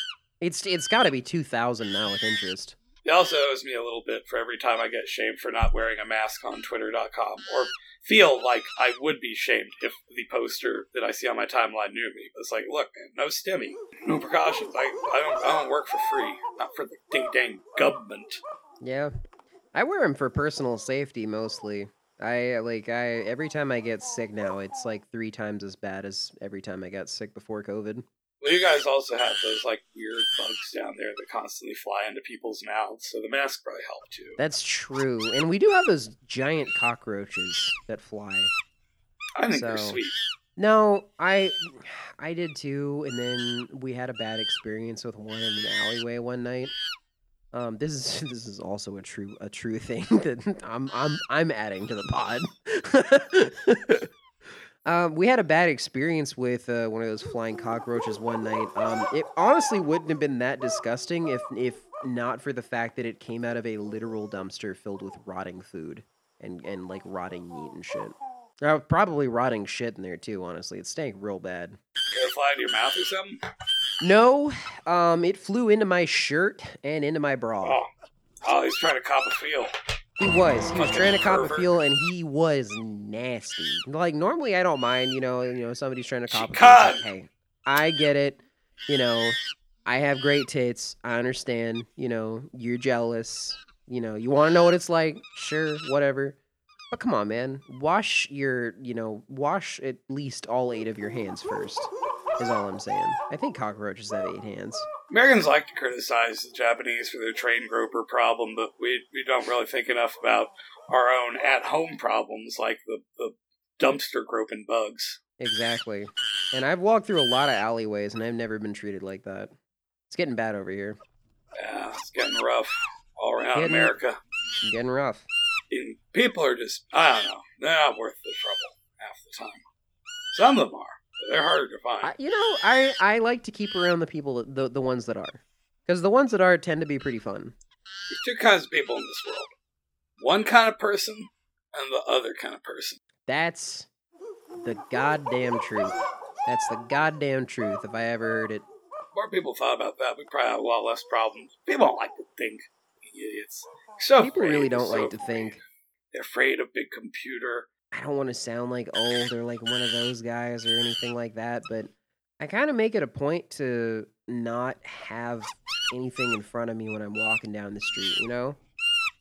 It's it's got to be two thousand now with interest. He also owes me a little bit for every time I get shamed for not wearing a mask on Twitter.com, or feel like I would be shamed if the poster that I see on my timeline knew me. It's like, look, man, no stimmy, no precautions. I, I don't I don't work for free, not for the ding dang government. Yeah, I wear them for personal safety mostly. I like I every time I get sick now, it's like three times as bad as every time I got sick before COVID. Well, you guys also have those like weird bugs down there that constantly fly into people's mouths, so the mask probably helped too. That's true, and we do have those giant cockroaches that fly. I think they're sweet. No, I I did too, and then we had a bad experience with one in an alleyway one night. Um, this is this is also a true a true thing that I'm I'm I'm adding to the pod. um, we had a bad experience with uh, one of those flying cockroaches one night. Um, it honestly wouldn't have been that disgusting if if not for the fact that it came out of a literal dumpster filled with rotting food and and like rotting meat and shit. Uh, probably rotting shit in there too. Honestly, it stank real bad. Did it fly into your mouth or something? No, um, it flew into my shirt and into my bra. Oh, oh, he's trying to cop a feel. He was. He was Fucking trying to cop a feel, and he was nasty. Like normally, I don't mind. You know, you know, somebody's trying to cop a feel. Like, hey, I get it. You know, I have great tits. I understand. You know, you're jealous. You know, you want to know what it's like. Sure, whatever. But come on, man. Wash your, you know, wash at least all eight of your hands first. Is all I'm saying. I think cockroaches have eight hands. Americans like to criticize the Japanese for their train groper problem, but we we don't really think enough about our own at home problems like the, the dumpster groping bugs. Exactly. And I've walked through a lot of alleyways, and I've never been treated like that. It's getting bad over here. Yeah, it's getting rough all around Getting- America. Getting rough. And people are just, I don't know, they're not worth the trouble half the time. Some of them are, they're harder to find. I, you know, I I like to keep around the people, that, the the ones that are, because the ones that are tend to be pretty fun. There's two kinds of people in this world one kind of person and the other kind of person. That's the goddamn truth. That's the goddamn truth. If I ever heard it. More people thought about that, we probably have a lot less problems. People don't like to think. Idiots. So People afraid, really don't so like to think. They're afraid of big computer. I don't want to sound like old or like one of those guys or anything like that, but I kind of make it a point to not have anything in front of me when I'm walking down the street, you know?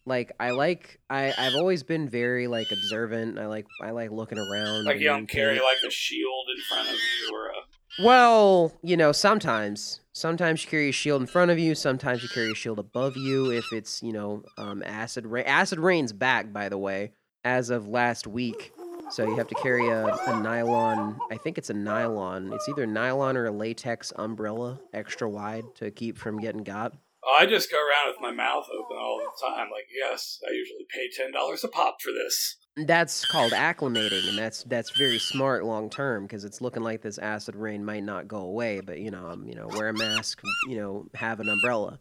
Like I like I I've always been very like observant. I like I like looking around. Like you don't carry like a shield in front of you or a Well, you know, sometimes. Sometimes you carry a shield in front of you. Sometimes you carry a shield above you. If it's, you know, um, acid rain. Acid rain's back, by the way, as of last week. So you have to carry a, a nylon. I think it's a nylon. It's either nylon or a latex umbrella, extra wide, to keep from getting got. Oh, I just go around with my mouth open all the time. Like, yes, I usually pay ten dollars a pop for this. That's called acclimating, and that's that's very smart long term because it's looking like this acid rain might not go away. But you know, um, you know, wear a mask, you know, have an umbrella,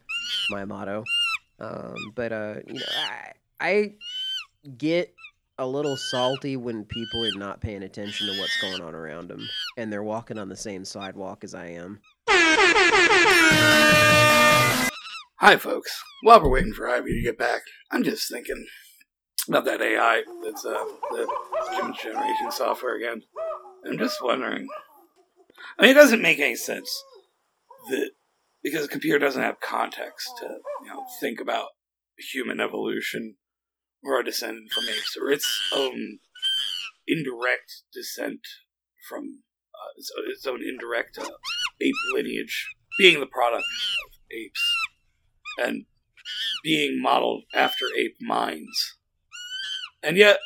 my motto. Um, but uh, you know, I, I get a little salty when people are not paying attention to what's going on around them, and they're walking on the same sidewalk as I am. Hi, folks. While we're waiting for Ivy to get back, I'm just thinking about that AI that's uh, the human generation software again. I'm just wondering. I mean, it doesn't make any sense that because a computer doesn't have context to you know think about human evolution or a descendant from apes or its own indirect descent from uh, its, its own indirect uh, ape lineage being the product of apes and being modeled after ape minds. And yet,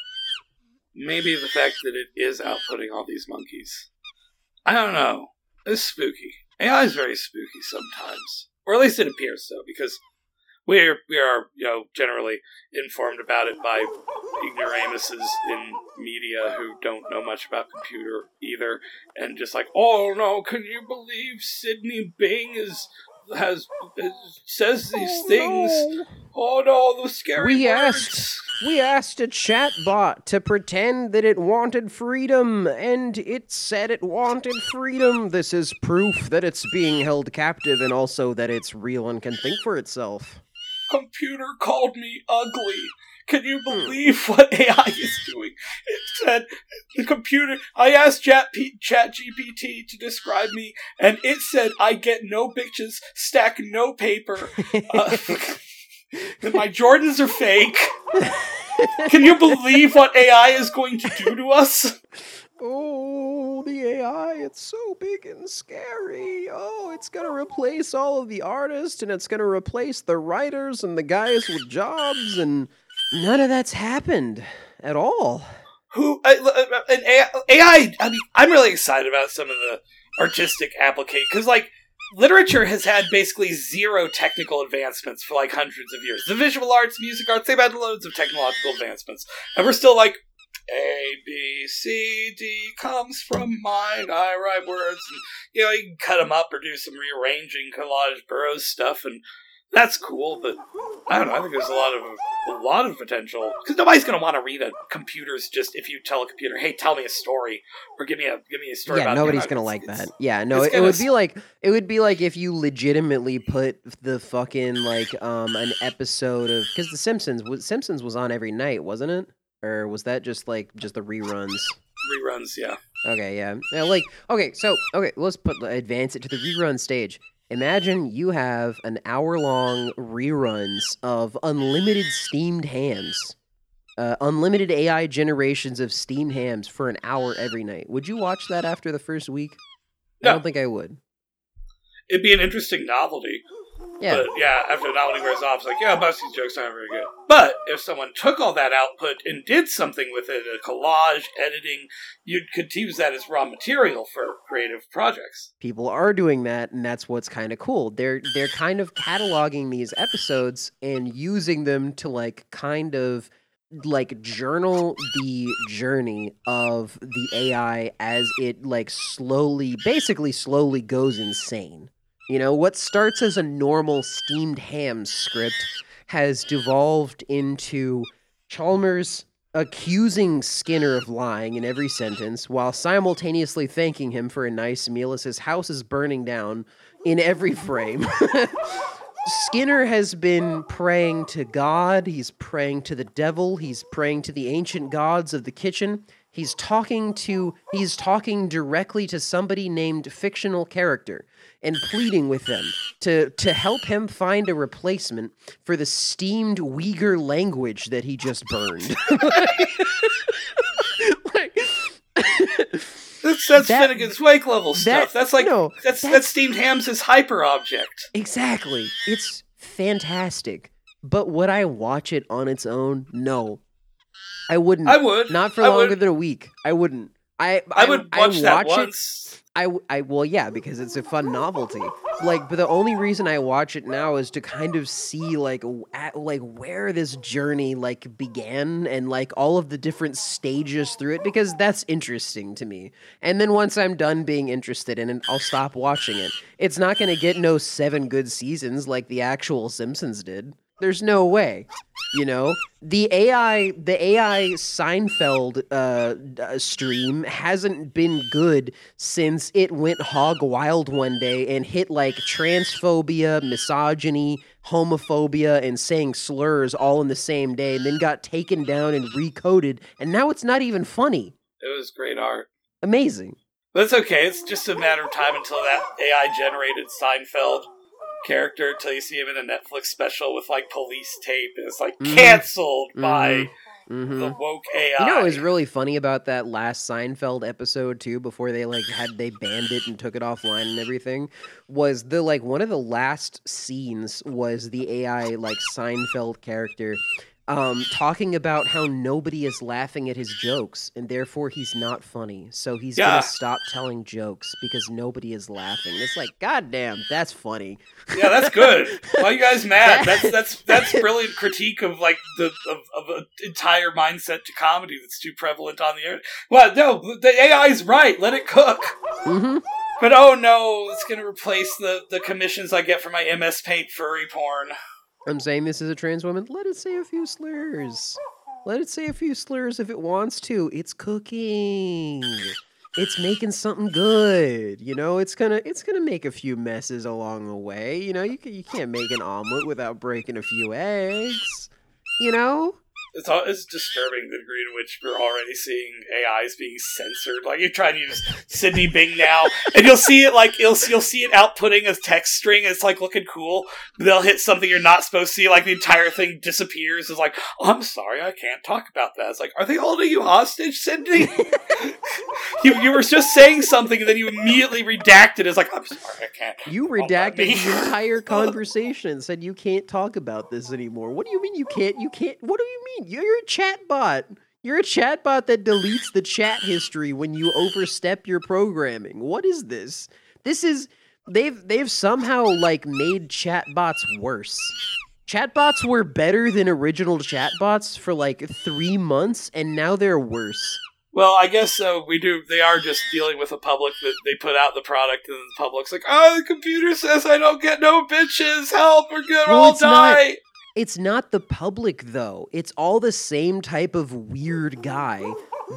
maybe the fact that it is outputting all these monkeys. I don't know. It's spooky. AI is very spooky sometimes. Or at least it appears so, because we're we are, you know, generally informed about it by ignoramuses in media who don't know much about computer either, and just like, oh no, can you believe Sydney Bing is has, is, says oh, these things? Oh no, the scary We words. asked- We asked a chatbot to pretend that it wanted freedom, and it said it wanted freedom. This is proof that it's being held captive and also that it's real and can think for itself. Computer called me ugly. Can you believe what AI is doing? It said the computer. I asked Chat, P, Chat GPT to describe me, and it said I get no bitches, stack no paper. Uh, that my Jordans are fake. Can you believe what AI is going to do to us? Oh, the AI, it's so big and scary. Oh, it's gonna replace all of the artists and it's gonna replace the writers and the guys with jobs, and none of that's happened at all. Who? I, uh, uh, I- an AI, AI. I mean, I'm really excited about some of the artistic application because, like, literature has had basically zero technical advancements for like hundreds of years. The visual arts, music arts, they've had loads of technological advancements, and we're still like. A B C D comes from mind. I write words, and you know you can cut them up or do some rearranging, collage Burroughs stuff, and that's cool. But I don't know. I think there's a lot of a lot of potential because nobody's going to want to read a computer's just if you tell a computer, "Hey, tell me a story," or "Give me a give me a story." yeah, nobody's gonna it's- like it's- that. Yeah, no, it, it would gonna be like it would be like if you legitimately put the fucking like um an episode of because the Simpsons was Simpsons was on every night, wasn't it? Or was that just like just the reruns? Reruns, yeah. Okay, yeah. yeah like, okay, so, okay, let's put advance it to the rerun stage. Imagine you have an hour long reruns of unlimited steamed hams, uh, unlimited AI generations of steamed hams for an hour every night. Would you watch that after the first week? I don't think I would. It'd be an interesting novelty. Yeah. But yeah, after the novelty wears off, it's like, yeah, most of these jokes aren't very good. But if someone took all that output and did something with it, a collage, editing, you could use that as raw material for creative projects. people are doing that and that's what's kind of cool they're they're kind of cataloging these episodes and using them to like kind of like journal the journey of the AI as it like slowly basically slowly goes insane. You know, what starts as a normal steamed ham script has devolved into Chalmers accusing Skinner of lying in every sentence while simultaneously thanking him for a nice meal as his house is burning down in every frame. Skinner has been praying to God, he's praying to the devil, he's praying to the ancient gods of the kitchen. He's talking to he's talking directly to somebody named fictional character and pleading with them to to help him find a replacement for the steamed Uyghur language that he just burned. Like- That's that's That- Finnegan's Wake level stuff. that- that's like no, that's, that's- that's steamed hams as hyper object. Exactly. It's fantastic. But would I watch it on its own? No. I wouldn't. I would. Not for I longer would- than a week. I wouldn't. I I would watch that watch it once. I, I well yeah because it's a fun novelty. Like but the only reason I watch it now is to kind of see like at, like where this journey like began and like all of the different stages through it because that's interesting to me. And then once I'm done being interested in it I'll stop watching it. It's not going to get no seven good seasons like the actual Simpsons did there's no way you know the ai the ai seinfeld uh, uh, stream hasn't been good since it went hog wild one day and hit like transphobia misogyny homophobia and saying slurs all in the same day and then got taken down and recoded and now it's not even funny It was great art. amazing That's okay. It's just a matter of time until that AI generated Seinfeld character until you see him in a Netflix special with like police tape and it's like Mhm. canceled by Mhm. the woke AI. You know what was really funny about that last Seinfeld episode too, before they like had they banned it and took it offline and everything, was the like one of the last scenes was the AI like Seinfeld character um talking about how nobody is laughing at his jokes and therefore he's not funny. So he's Yeah. gonna stop telling jokes because nobody is laughing. It's like, goddamn, that's funny. yeah, that's good. Why are you guys mad? That's that's that's brilliant critique of like the of, of an entire mindset to comedy that's too prevalent on the air. Well, no, the AI's right. Let it cook. hmm But oh no, it's gonna replace the the commissions I get for my MS Paint furry porn. I'm saying this as a trans woman. Let it say a few slurs. Let it say a few slurs if it wants to. It's cooking. It's making something good. You know, it's gonna it's gonna make a few messes along the way. You know, you can, you can't make an omelet without breaking a few eggs. You know, It's it's disturbing the degree to which we're already seeing AIs being censored. Like you try to use Sydney Bing now, and you'll see it like you'll you'll see it outputting a text string. It's like looking cool. They'll hit something you're not supposed to see. Like the entire thing disappears. It's like oh, I'm sorry, I can't talk about that. It's like are they holding you hostage, Sydney? you you were just saying something, and then you immediately redacted. It's like I'm sorry, I can't. you redacted the entire conversation and said you can't talk about this anymore. What do you mean you can't? You can't. What do you mean? You're a chat bot. You're a chat bot that deletes the chat history when you overstep your programming. What is this? This is they've they've somehow like made chatbots worse. Chatbots were better than original chatbots for like 3 months and now they're worse. Well, I guess so. We do. They are just dealing with a public that they put out the product, and the public's like, "Oh, the computer says I don't get no bitches. Help! We're gonna Well, all it's not- die." It's not the public though. It's all the same type of weird guy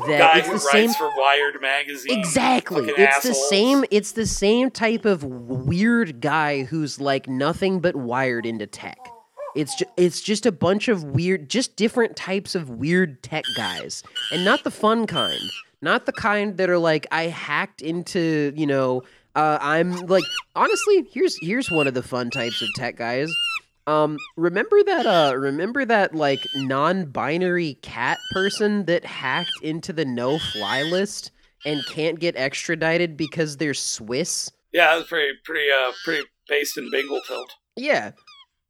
that Guy it's the writes same for Wired magazine. Exactly. Fucking It's the same it's the same type of weird guy who's like nothing but wired into tech. It's ju- it's just a bunch of weird just different types of weird tech guys and not the fun kind. Not the kind that are like I hacked into, you know, Uh, I'm like honestly, here's here's one of the fun types of tech guys. Um, remember that uh remember that like non-binary cat person that hacked into the no-fly list and can't get extradited because they're Swiss? Yeah, it was pretty, pretty, uh, pretty based in Binglefeld. Yeah.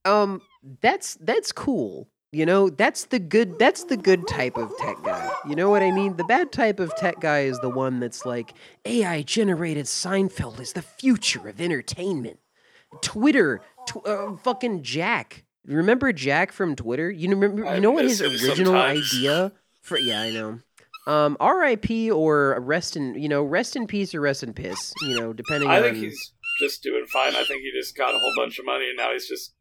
Um that's that's cool. You know, that's the good that's the good type of tech guy. You know what I mean? The bad type of tech guy is the one that's like AI generated Seinfeld is the future of entertainment. Twitter, tw- uh, fucking Jack. Remember Jack from Twitter? You remember you know what his original sometimes. idea for Yeah, I know. Um RIP or rest in, you know, rest in peace or rest in piss, you know, depending I on think he's just doing fine. I think he just got a whole bunch of money and now he's just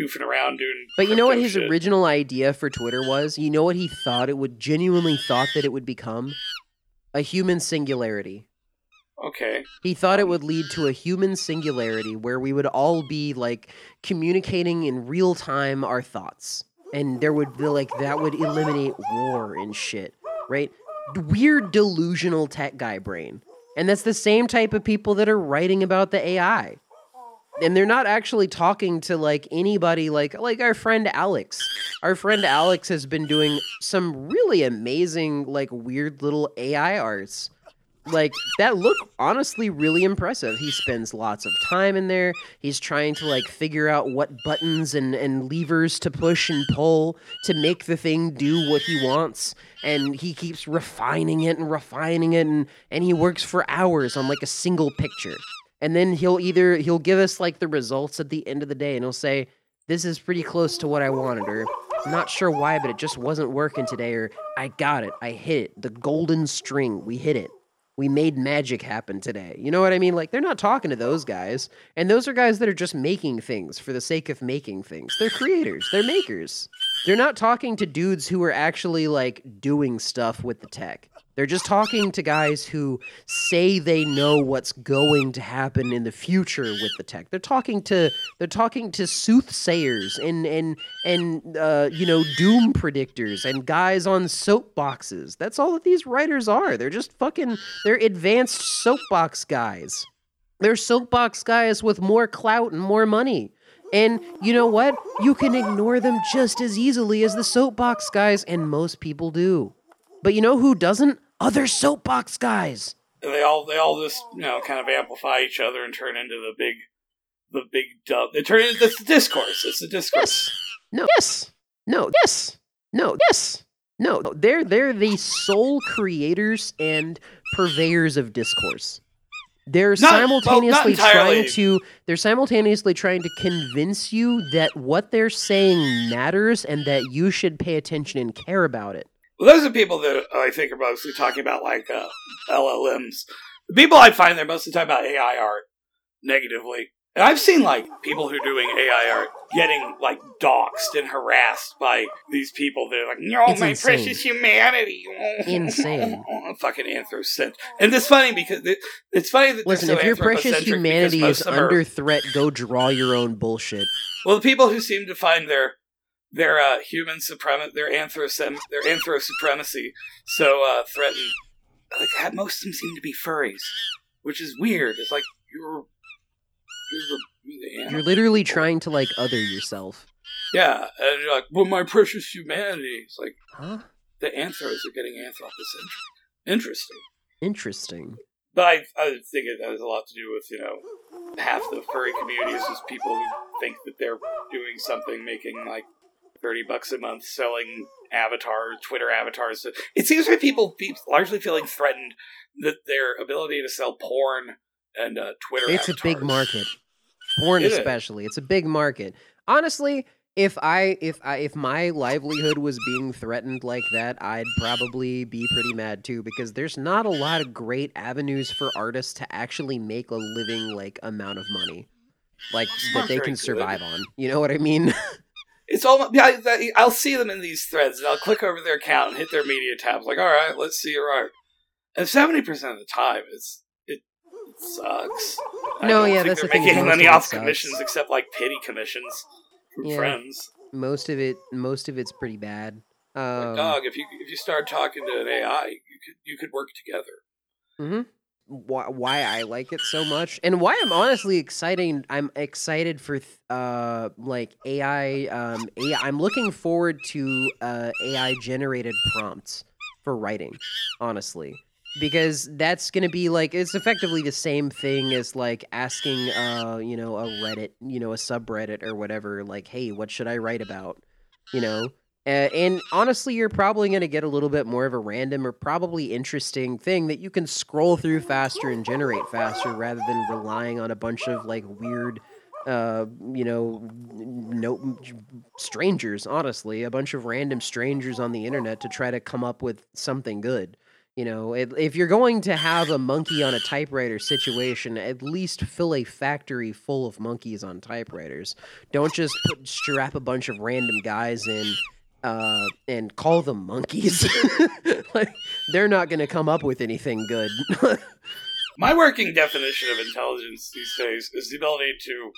goofing around doing. But you know what his shit. original idea for Twitter was? You know what he thought it would genuinely thought that it would become? A human singularity. Okay. He thought it would lead to a human singularity where we would all be like communicating in real time our thoughts. And there would be like that would eliminate war and shit, right? Weird delusional tech guy brain. And that's the same type of people that are writing about the AI. And they're not actually talking to like anybody like like our friend Alex. Our friend Alex has been doing some really amazing like weird little AI arts like that look honestly really impressive. He spends lots of time in there. He's trying to like figure out what buttons and and levers to push and pull to make the thing do what he wants. And he keeps refining it and refining it and and he works for hours on like a single picture. And then he'll either he'll give us like the results at the end of the day and he'll say this is pretty close to what i wanted or not sure why but it just wasn't working today or i got it. I hit it. The golden string. We hit it we made magic happen today. You know what I mean? Like they're not talking to those guys. And those are guys that are just making things for the sake of making things. They're creators, they're makers. They're not talking to dudes who are actually like doing stuff with the tech. They're just talking to guys who say they know what's going to happen in the future with the tech. They're talking to they're talking to soothsayers and and and uh, you know doom predictors and guys on soapboxes. That's all that these writers are. They're just fucking they're advanced soapbox guys. They're soapbox guys with more clout and more money. And you know what? You can ignore them just as easily as the soapbox guys, and most people do. But you know who doesn't? Other soapbox guys. And they all they all just you know kind of amplify each other and turn into the big the big dub. They turn into the discourse. It's the discourse. Yes. No. Yes. No. Yes. No. Yes. No. They're they're the sole creators and purveyors of discourse. They're Not- simultaneously entirely. trying to they're simultaneously trying to convince you that what they're saying matters and that you should pay attention and care about it. Well, those are people that I think are mostly talking about like uh, LLMs. The people I find they're mostly talking about AI art negatively. And I've seen like people who are doing AI art getting like doxxed and harassed by these people. They're like, "No, It's my insane. precious humanity." Insane. Fucking anthrocentric. And it's funny because it, it's funny that Listen, so if your precious humanity is them are- under threat, go draw your own bullshit. well, the people who seem to find their their uh, human supremacy, their anthro their anthro supremacy, so uh, threatened, like most of them seem to be furries, which is weird. It's like you're you're the, you're literally trying to like other yourself. yeah, and you're like, well, my precious humanity. It's like Huh? the anthros are getting anthropocentric. Interesting. Interesting. But I, I think it has a lot to do with, you know, half the furry community is just people who think that they're doing something, making like 30 bucks a month selling avatars, Twitter avatars. It seems like people largely feeling threatened that their ability to sell porn and uh, Twitter It's a big market. Porn It is. especially. It's a big market. Honestly, if I if I if my livelihood was being threatened like that, I'd probably be pretty mad too because there's not a lot of great avenues for artists to actually make a living like amount of money. Like that they can good. survive on. You know what I mean? It's all yeah. I- I'll see them in these threads, and I'll click over their account and hit their media tab. Like, all right, let's see your art. And seventy percent of the time, it's it, sucks. I No, don't yeah, think that's they're the thing, making money off sucks. commissions, except like pity commissions from Yeah. friends. most of it most of it's pretty bad. Um, Like, dog, if you if you start talking to an AI, you could you could work together. hmm why, why I like it so much and why I'm honestly exciting I'm excited for uh like AI um AI I'm looking forward to uh AI generated prompts for writing honestly because that's to be like it's effectively the same thing as like asking uh you know a Reddit you know a subreddit or whatever like hey what should I write about? You know uh, and honestly, you're probably going to get a little bit more of a random or probably interesting thing that you can scroll through faster and generate faster rather than relying on a bunch of like weird, uh, you know, no strangers. Honestly, a bunch of random strangers on the internet to try to come up with something good. You know, if you're going to have a monkey on a typewriter situation, at least fill a factory full of monkeys on typewriters. Don't just put, strap a bunch of random guys in uh, and call them monkeys. like they're not going to come up with anything good. My working definition of intelligence these days is the ability to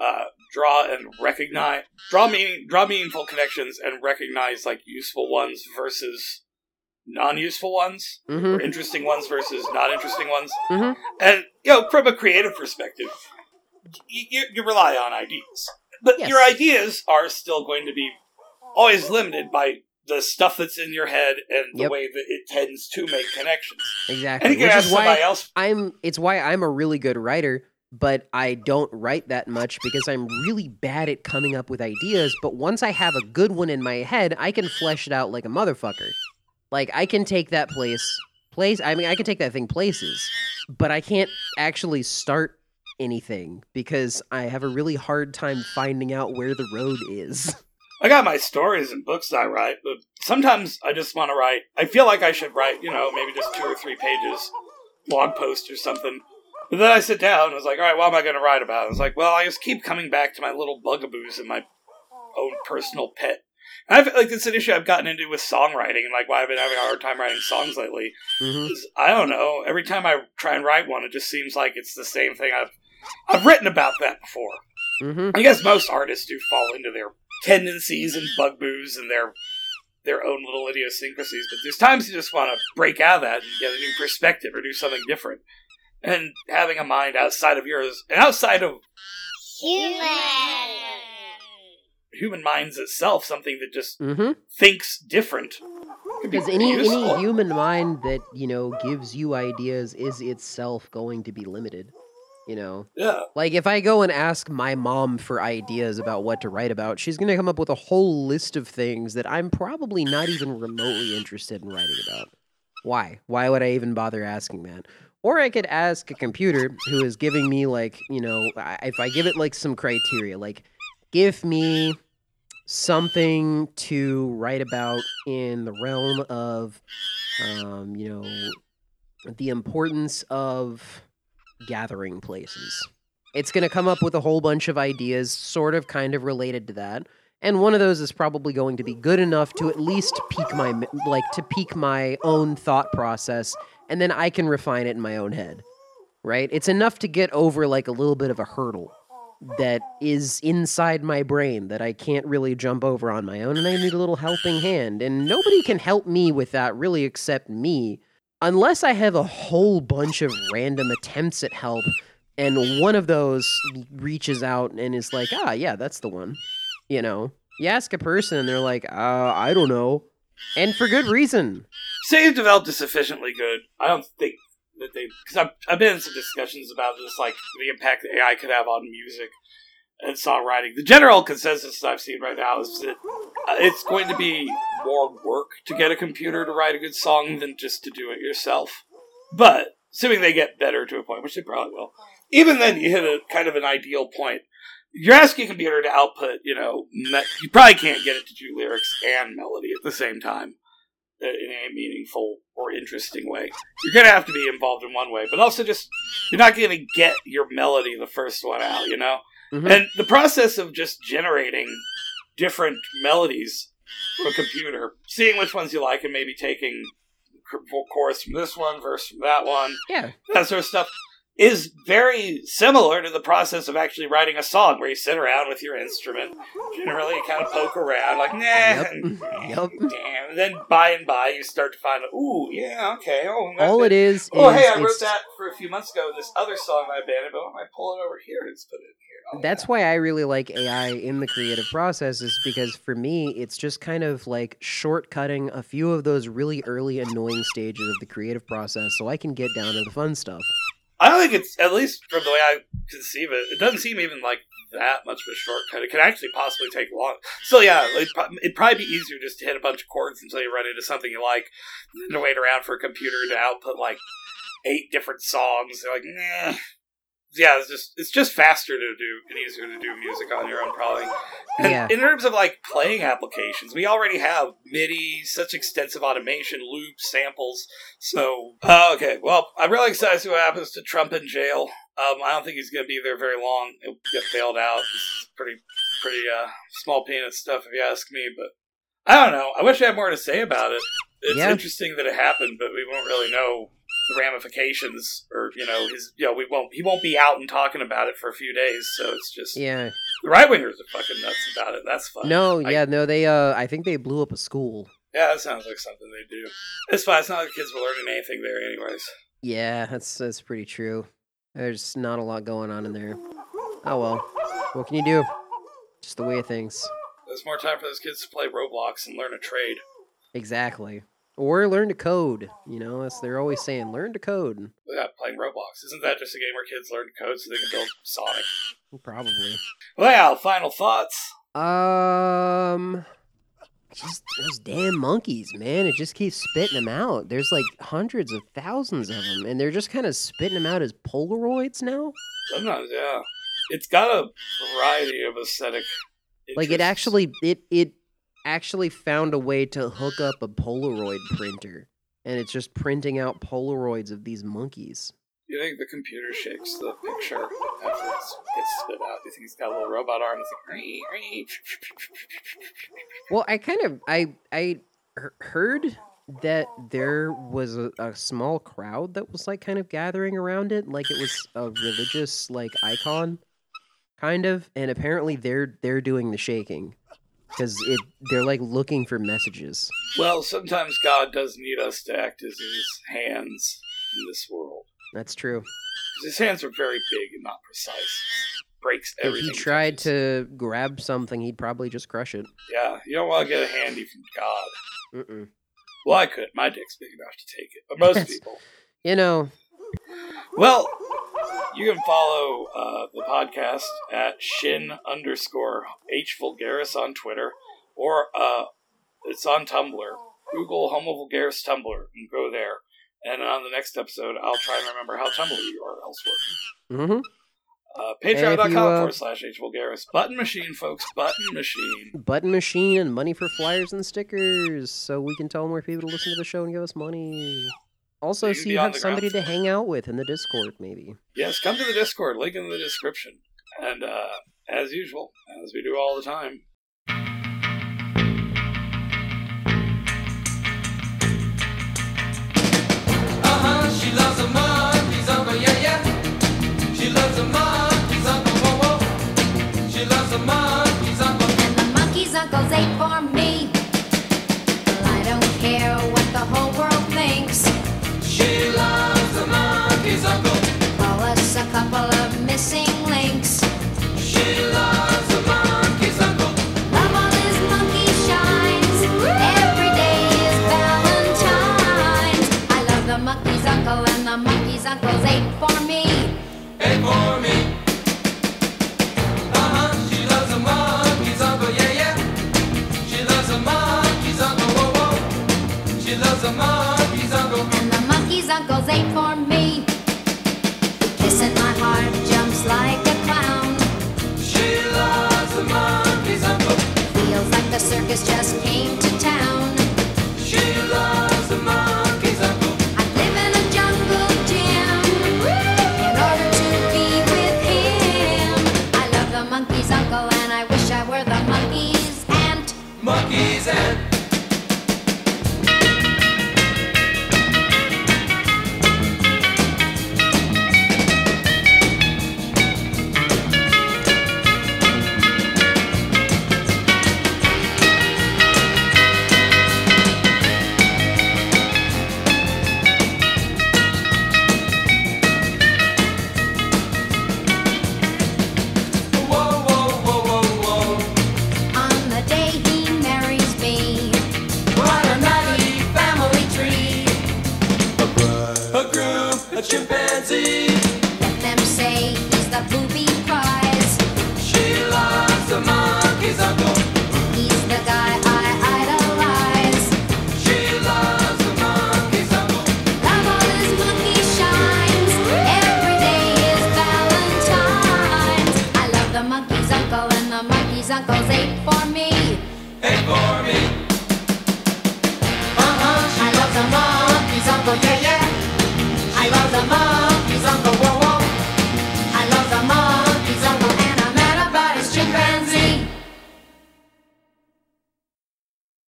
uh, draw and recognize, draw meaning, draw meaningful connections, and recognize like useful ones versus non-useful ones, hmm or interesting ones versus not interesting ones. Mhm. And you know, from a creative perspective, you, you, you rely on ideas, but Yes. your ideas are still going to be always limited by the stuff that's in your head and the Yep. way that it tends to make connections. Exactly. And you can Which ask is somebody why else. I'm. It's why I'm a really good writer, but I don't write that much because I'm really bad at coming up with ideas. But once I have a good one in my head, I can flesh it out like a motherfucker. Like I can take that place, place. I mean, I can take that thing places, but I can't actually start anything because I have a really hard time finding out where the road is. I got my stories and books I write, but sometimes I just want to write. I feel like I should write, you know, maybe just two or three pages, blog post or something. But then I sit down and I was like, all right, what am I going to write about? I was like, well, I just keep coming back to my little bugaboos and my own personal pet. And I feel like it's an issue I've gotten into with songwriting and like why I've been having a hard time writing songs lately. hmm I don't know. Every time I try and write one, it just seems like it's the same thing I've I've written about that before. hmm I guess most artists do fall into their tendencies and bugboos and their their own little idiosyncrasies, but there's times you just want to break out of that and get a new perspective or do something different. And having a mind outside of yours and outside of human human minds itself, something that just hmm thinks different. Because any useful. any human mind that you know gives you ideas is itself going to be limited. You know, yeah. like if I go and ask my mom for ideas about what to write about, she's going to come up with a whole list of things that I'm probably not even remotely interested in writing about. Why? Why would I even bother asking that? Or I could ask a computer who is giving me like, you know, if I give it like some criteria, like give me something to write about in the realm of um, you know, the importance of gathering places. It's going to come up with a whole bunch of ideas sort of kind of related to that. And one of those is probably going to be good enough to at least pique my like to pique my own thought process and then I can refine it in my own head. Right? It's enough to get over like a little bit of a hurdle that is inside my brain that I can't really jump over on my own and I need a little helping hand and nobody can help me with that really except me unless I have a whole bunch of random attempts at help and one of those reaches out and is like, "Ah, yeah, that's the one." You know. You ask a person and they're like, "Uh, I don't know." And for good reason. say you've developed a sufficiently good. I don't think that they because I've I've been in some discussions about this, like the impact AI could have on music and songwriting. The general consensus I've seen right now is that uh, it's going to be more work to get a computer to write a good song than just to do it yourself. But assuming they get better to a point, which they probably will, even then you hit a kind of an ideal point. You're asking a computer to output, you know, me- you probably can't get it to do lyrics and melody at the same time uh, in a meaningful or interesting way. You're going to have to be involved in one way, but also just, you're not going to get your melody the first one out, you know? Mhm. And the process of just generating different melodies from a computer, seeing which ones you like, and maybe taking ch- chorus from this one, verse from that one, Yeah. that sort of stuff. is very similar to the process of actually writing a song, where you sit around with your instrument, generally you kind of poke around, like nah, Yep. Yep. damn. And then by and by, you start to find, ooh, yeah, okay, oh, All it is Oh, is hey, I wrote that for a few months ago this other song I abandoned, but I might pull it over here and just put it Oh, that's why I really like AI in the creative process, is because for me, it's just kind of like shortcutting a few of those really early annoying stages of the creative process so I can get down to the fun stuff. I don't think it's at least from the way I conceive it. It doesn't seem even like that much of a shortcut. It could actually possibly take long. So yeah, it'd, it'd probably be easier just to hit a bunch of chords until you run into something you like, than to wait around for a computer to output like eight different songs. They're like, nah. Yeah, it's just it's just faster to do and easier to do music on your own, probably. And Yeah. in terms of like playing applications, we already have MIDI, such extensive automation, loops, samples. So, uh, okay, well, I'm really excited to see what happens to Trump in jail. Um, I don't think he's going to be there very long. He'll get bailed out. It's pretty, pretty uh, small peanut stuff, if you ask me. But I don't know. I wish I had more to say about it. It's Yeah. interesting that it happened, but we won't really know the ramifications, or you know, his. You know, we won't. He won't be out and talking about it for a few days. So it's just Yeah. the right wingers are fucking nuts about it. That's fun. No, I- yeah, no, they uh I think they blew up a school. Yeah, that sounds like something they do. It's fine. It's not like kids were learning anything there, anyways. Yeah, that's that's pretty true. There's not a lot going on in there. Oh well. What can you do? Just the way of things. There's more time for those kids to play Roblox and learn a trade. Exactly. Or learn to code. You know, as they're always saying, learn to code. Without playing Roblox, isn't that just a game where kids learn to code so they can build Sonic? Probably. Well, final thoughts. Um, just those damn monkeys, man. It just keeps spitting them out. There's like hundreds of thousands of them, and they're just kind of spitting them out as Polaroids now. Sometimes, yeah, it's got a variety of aesthetic. Like it actually, it it actually found a way to hook up a Polaroid printer, and it's just printing out Polaroids of these monkeys. You think the computer shakes the picture after it gets spit out? You think it's got a little robot arm? It's like, "Ree, ree." Well, I kind of I I heard that there was a, a small crowd that was like kind of gathering around it, like it was a religious like icon, kind of. And apparently they're they're doing the shaking because it they're like looking for messages. well, sometimes God does need us to act as His hands in this world. That's true. His hands are very big and not precise. Breaks everything. If he tried to grab something, he'd probably just crush it. Yeah, you don't want to get a handy from God. Mm-mm. Well, I could. My dick's big enough to take it, but most people. You know, Well, you can follow uh, the podcast at shin underscore h vulgaris on Twitter, or uh, it's on Tumblr. Google Homo Vulgaris Tumblr and go there. And on the next episode, I'll try and remember how Tumblr URLs work. hmm Uh, Patreon.com uh, forward slash h vulgaris. Button machine, folks. Button machine. button machine and money for flyers and stickers, so we can tell more people to listen to the show and give us money. Also, You so you have the ground somebody to hang out with in the Discord, maybe. Yes, come to the Discord. Link in the description. And uh, as usual, as we do all the time, Uh-huh, she loves the monkeys, Uncle, yeah, yeah. She loves the monkeys, Uncle, whoa, whoa. She loves the monkeys, Uncle. And the monkey's uncle's ate for me. Well, I don't care what the whole world thinks. She loves the monkeys, Uncle. Oh, Call us a couple of missing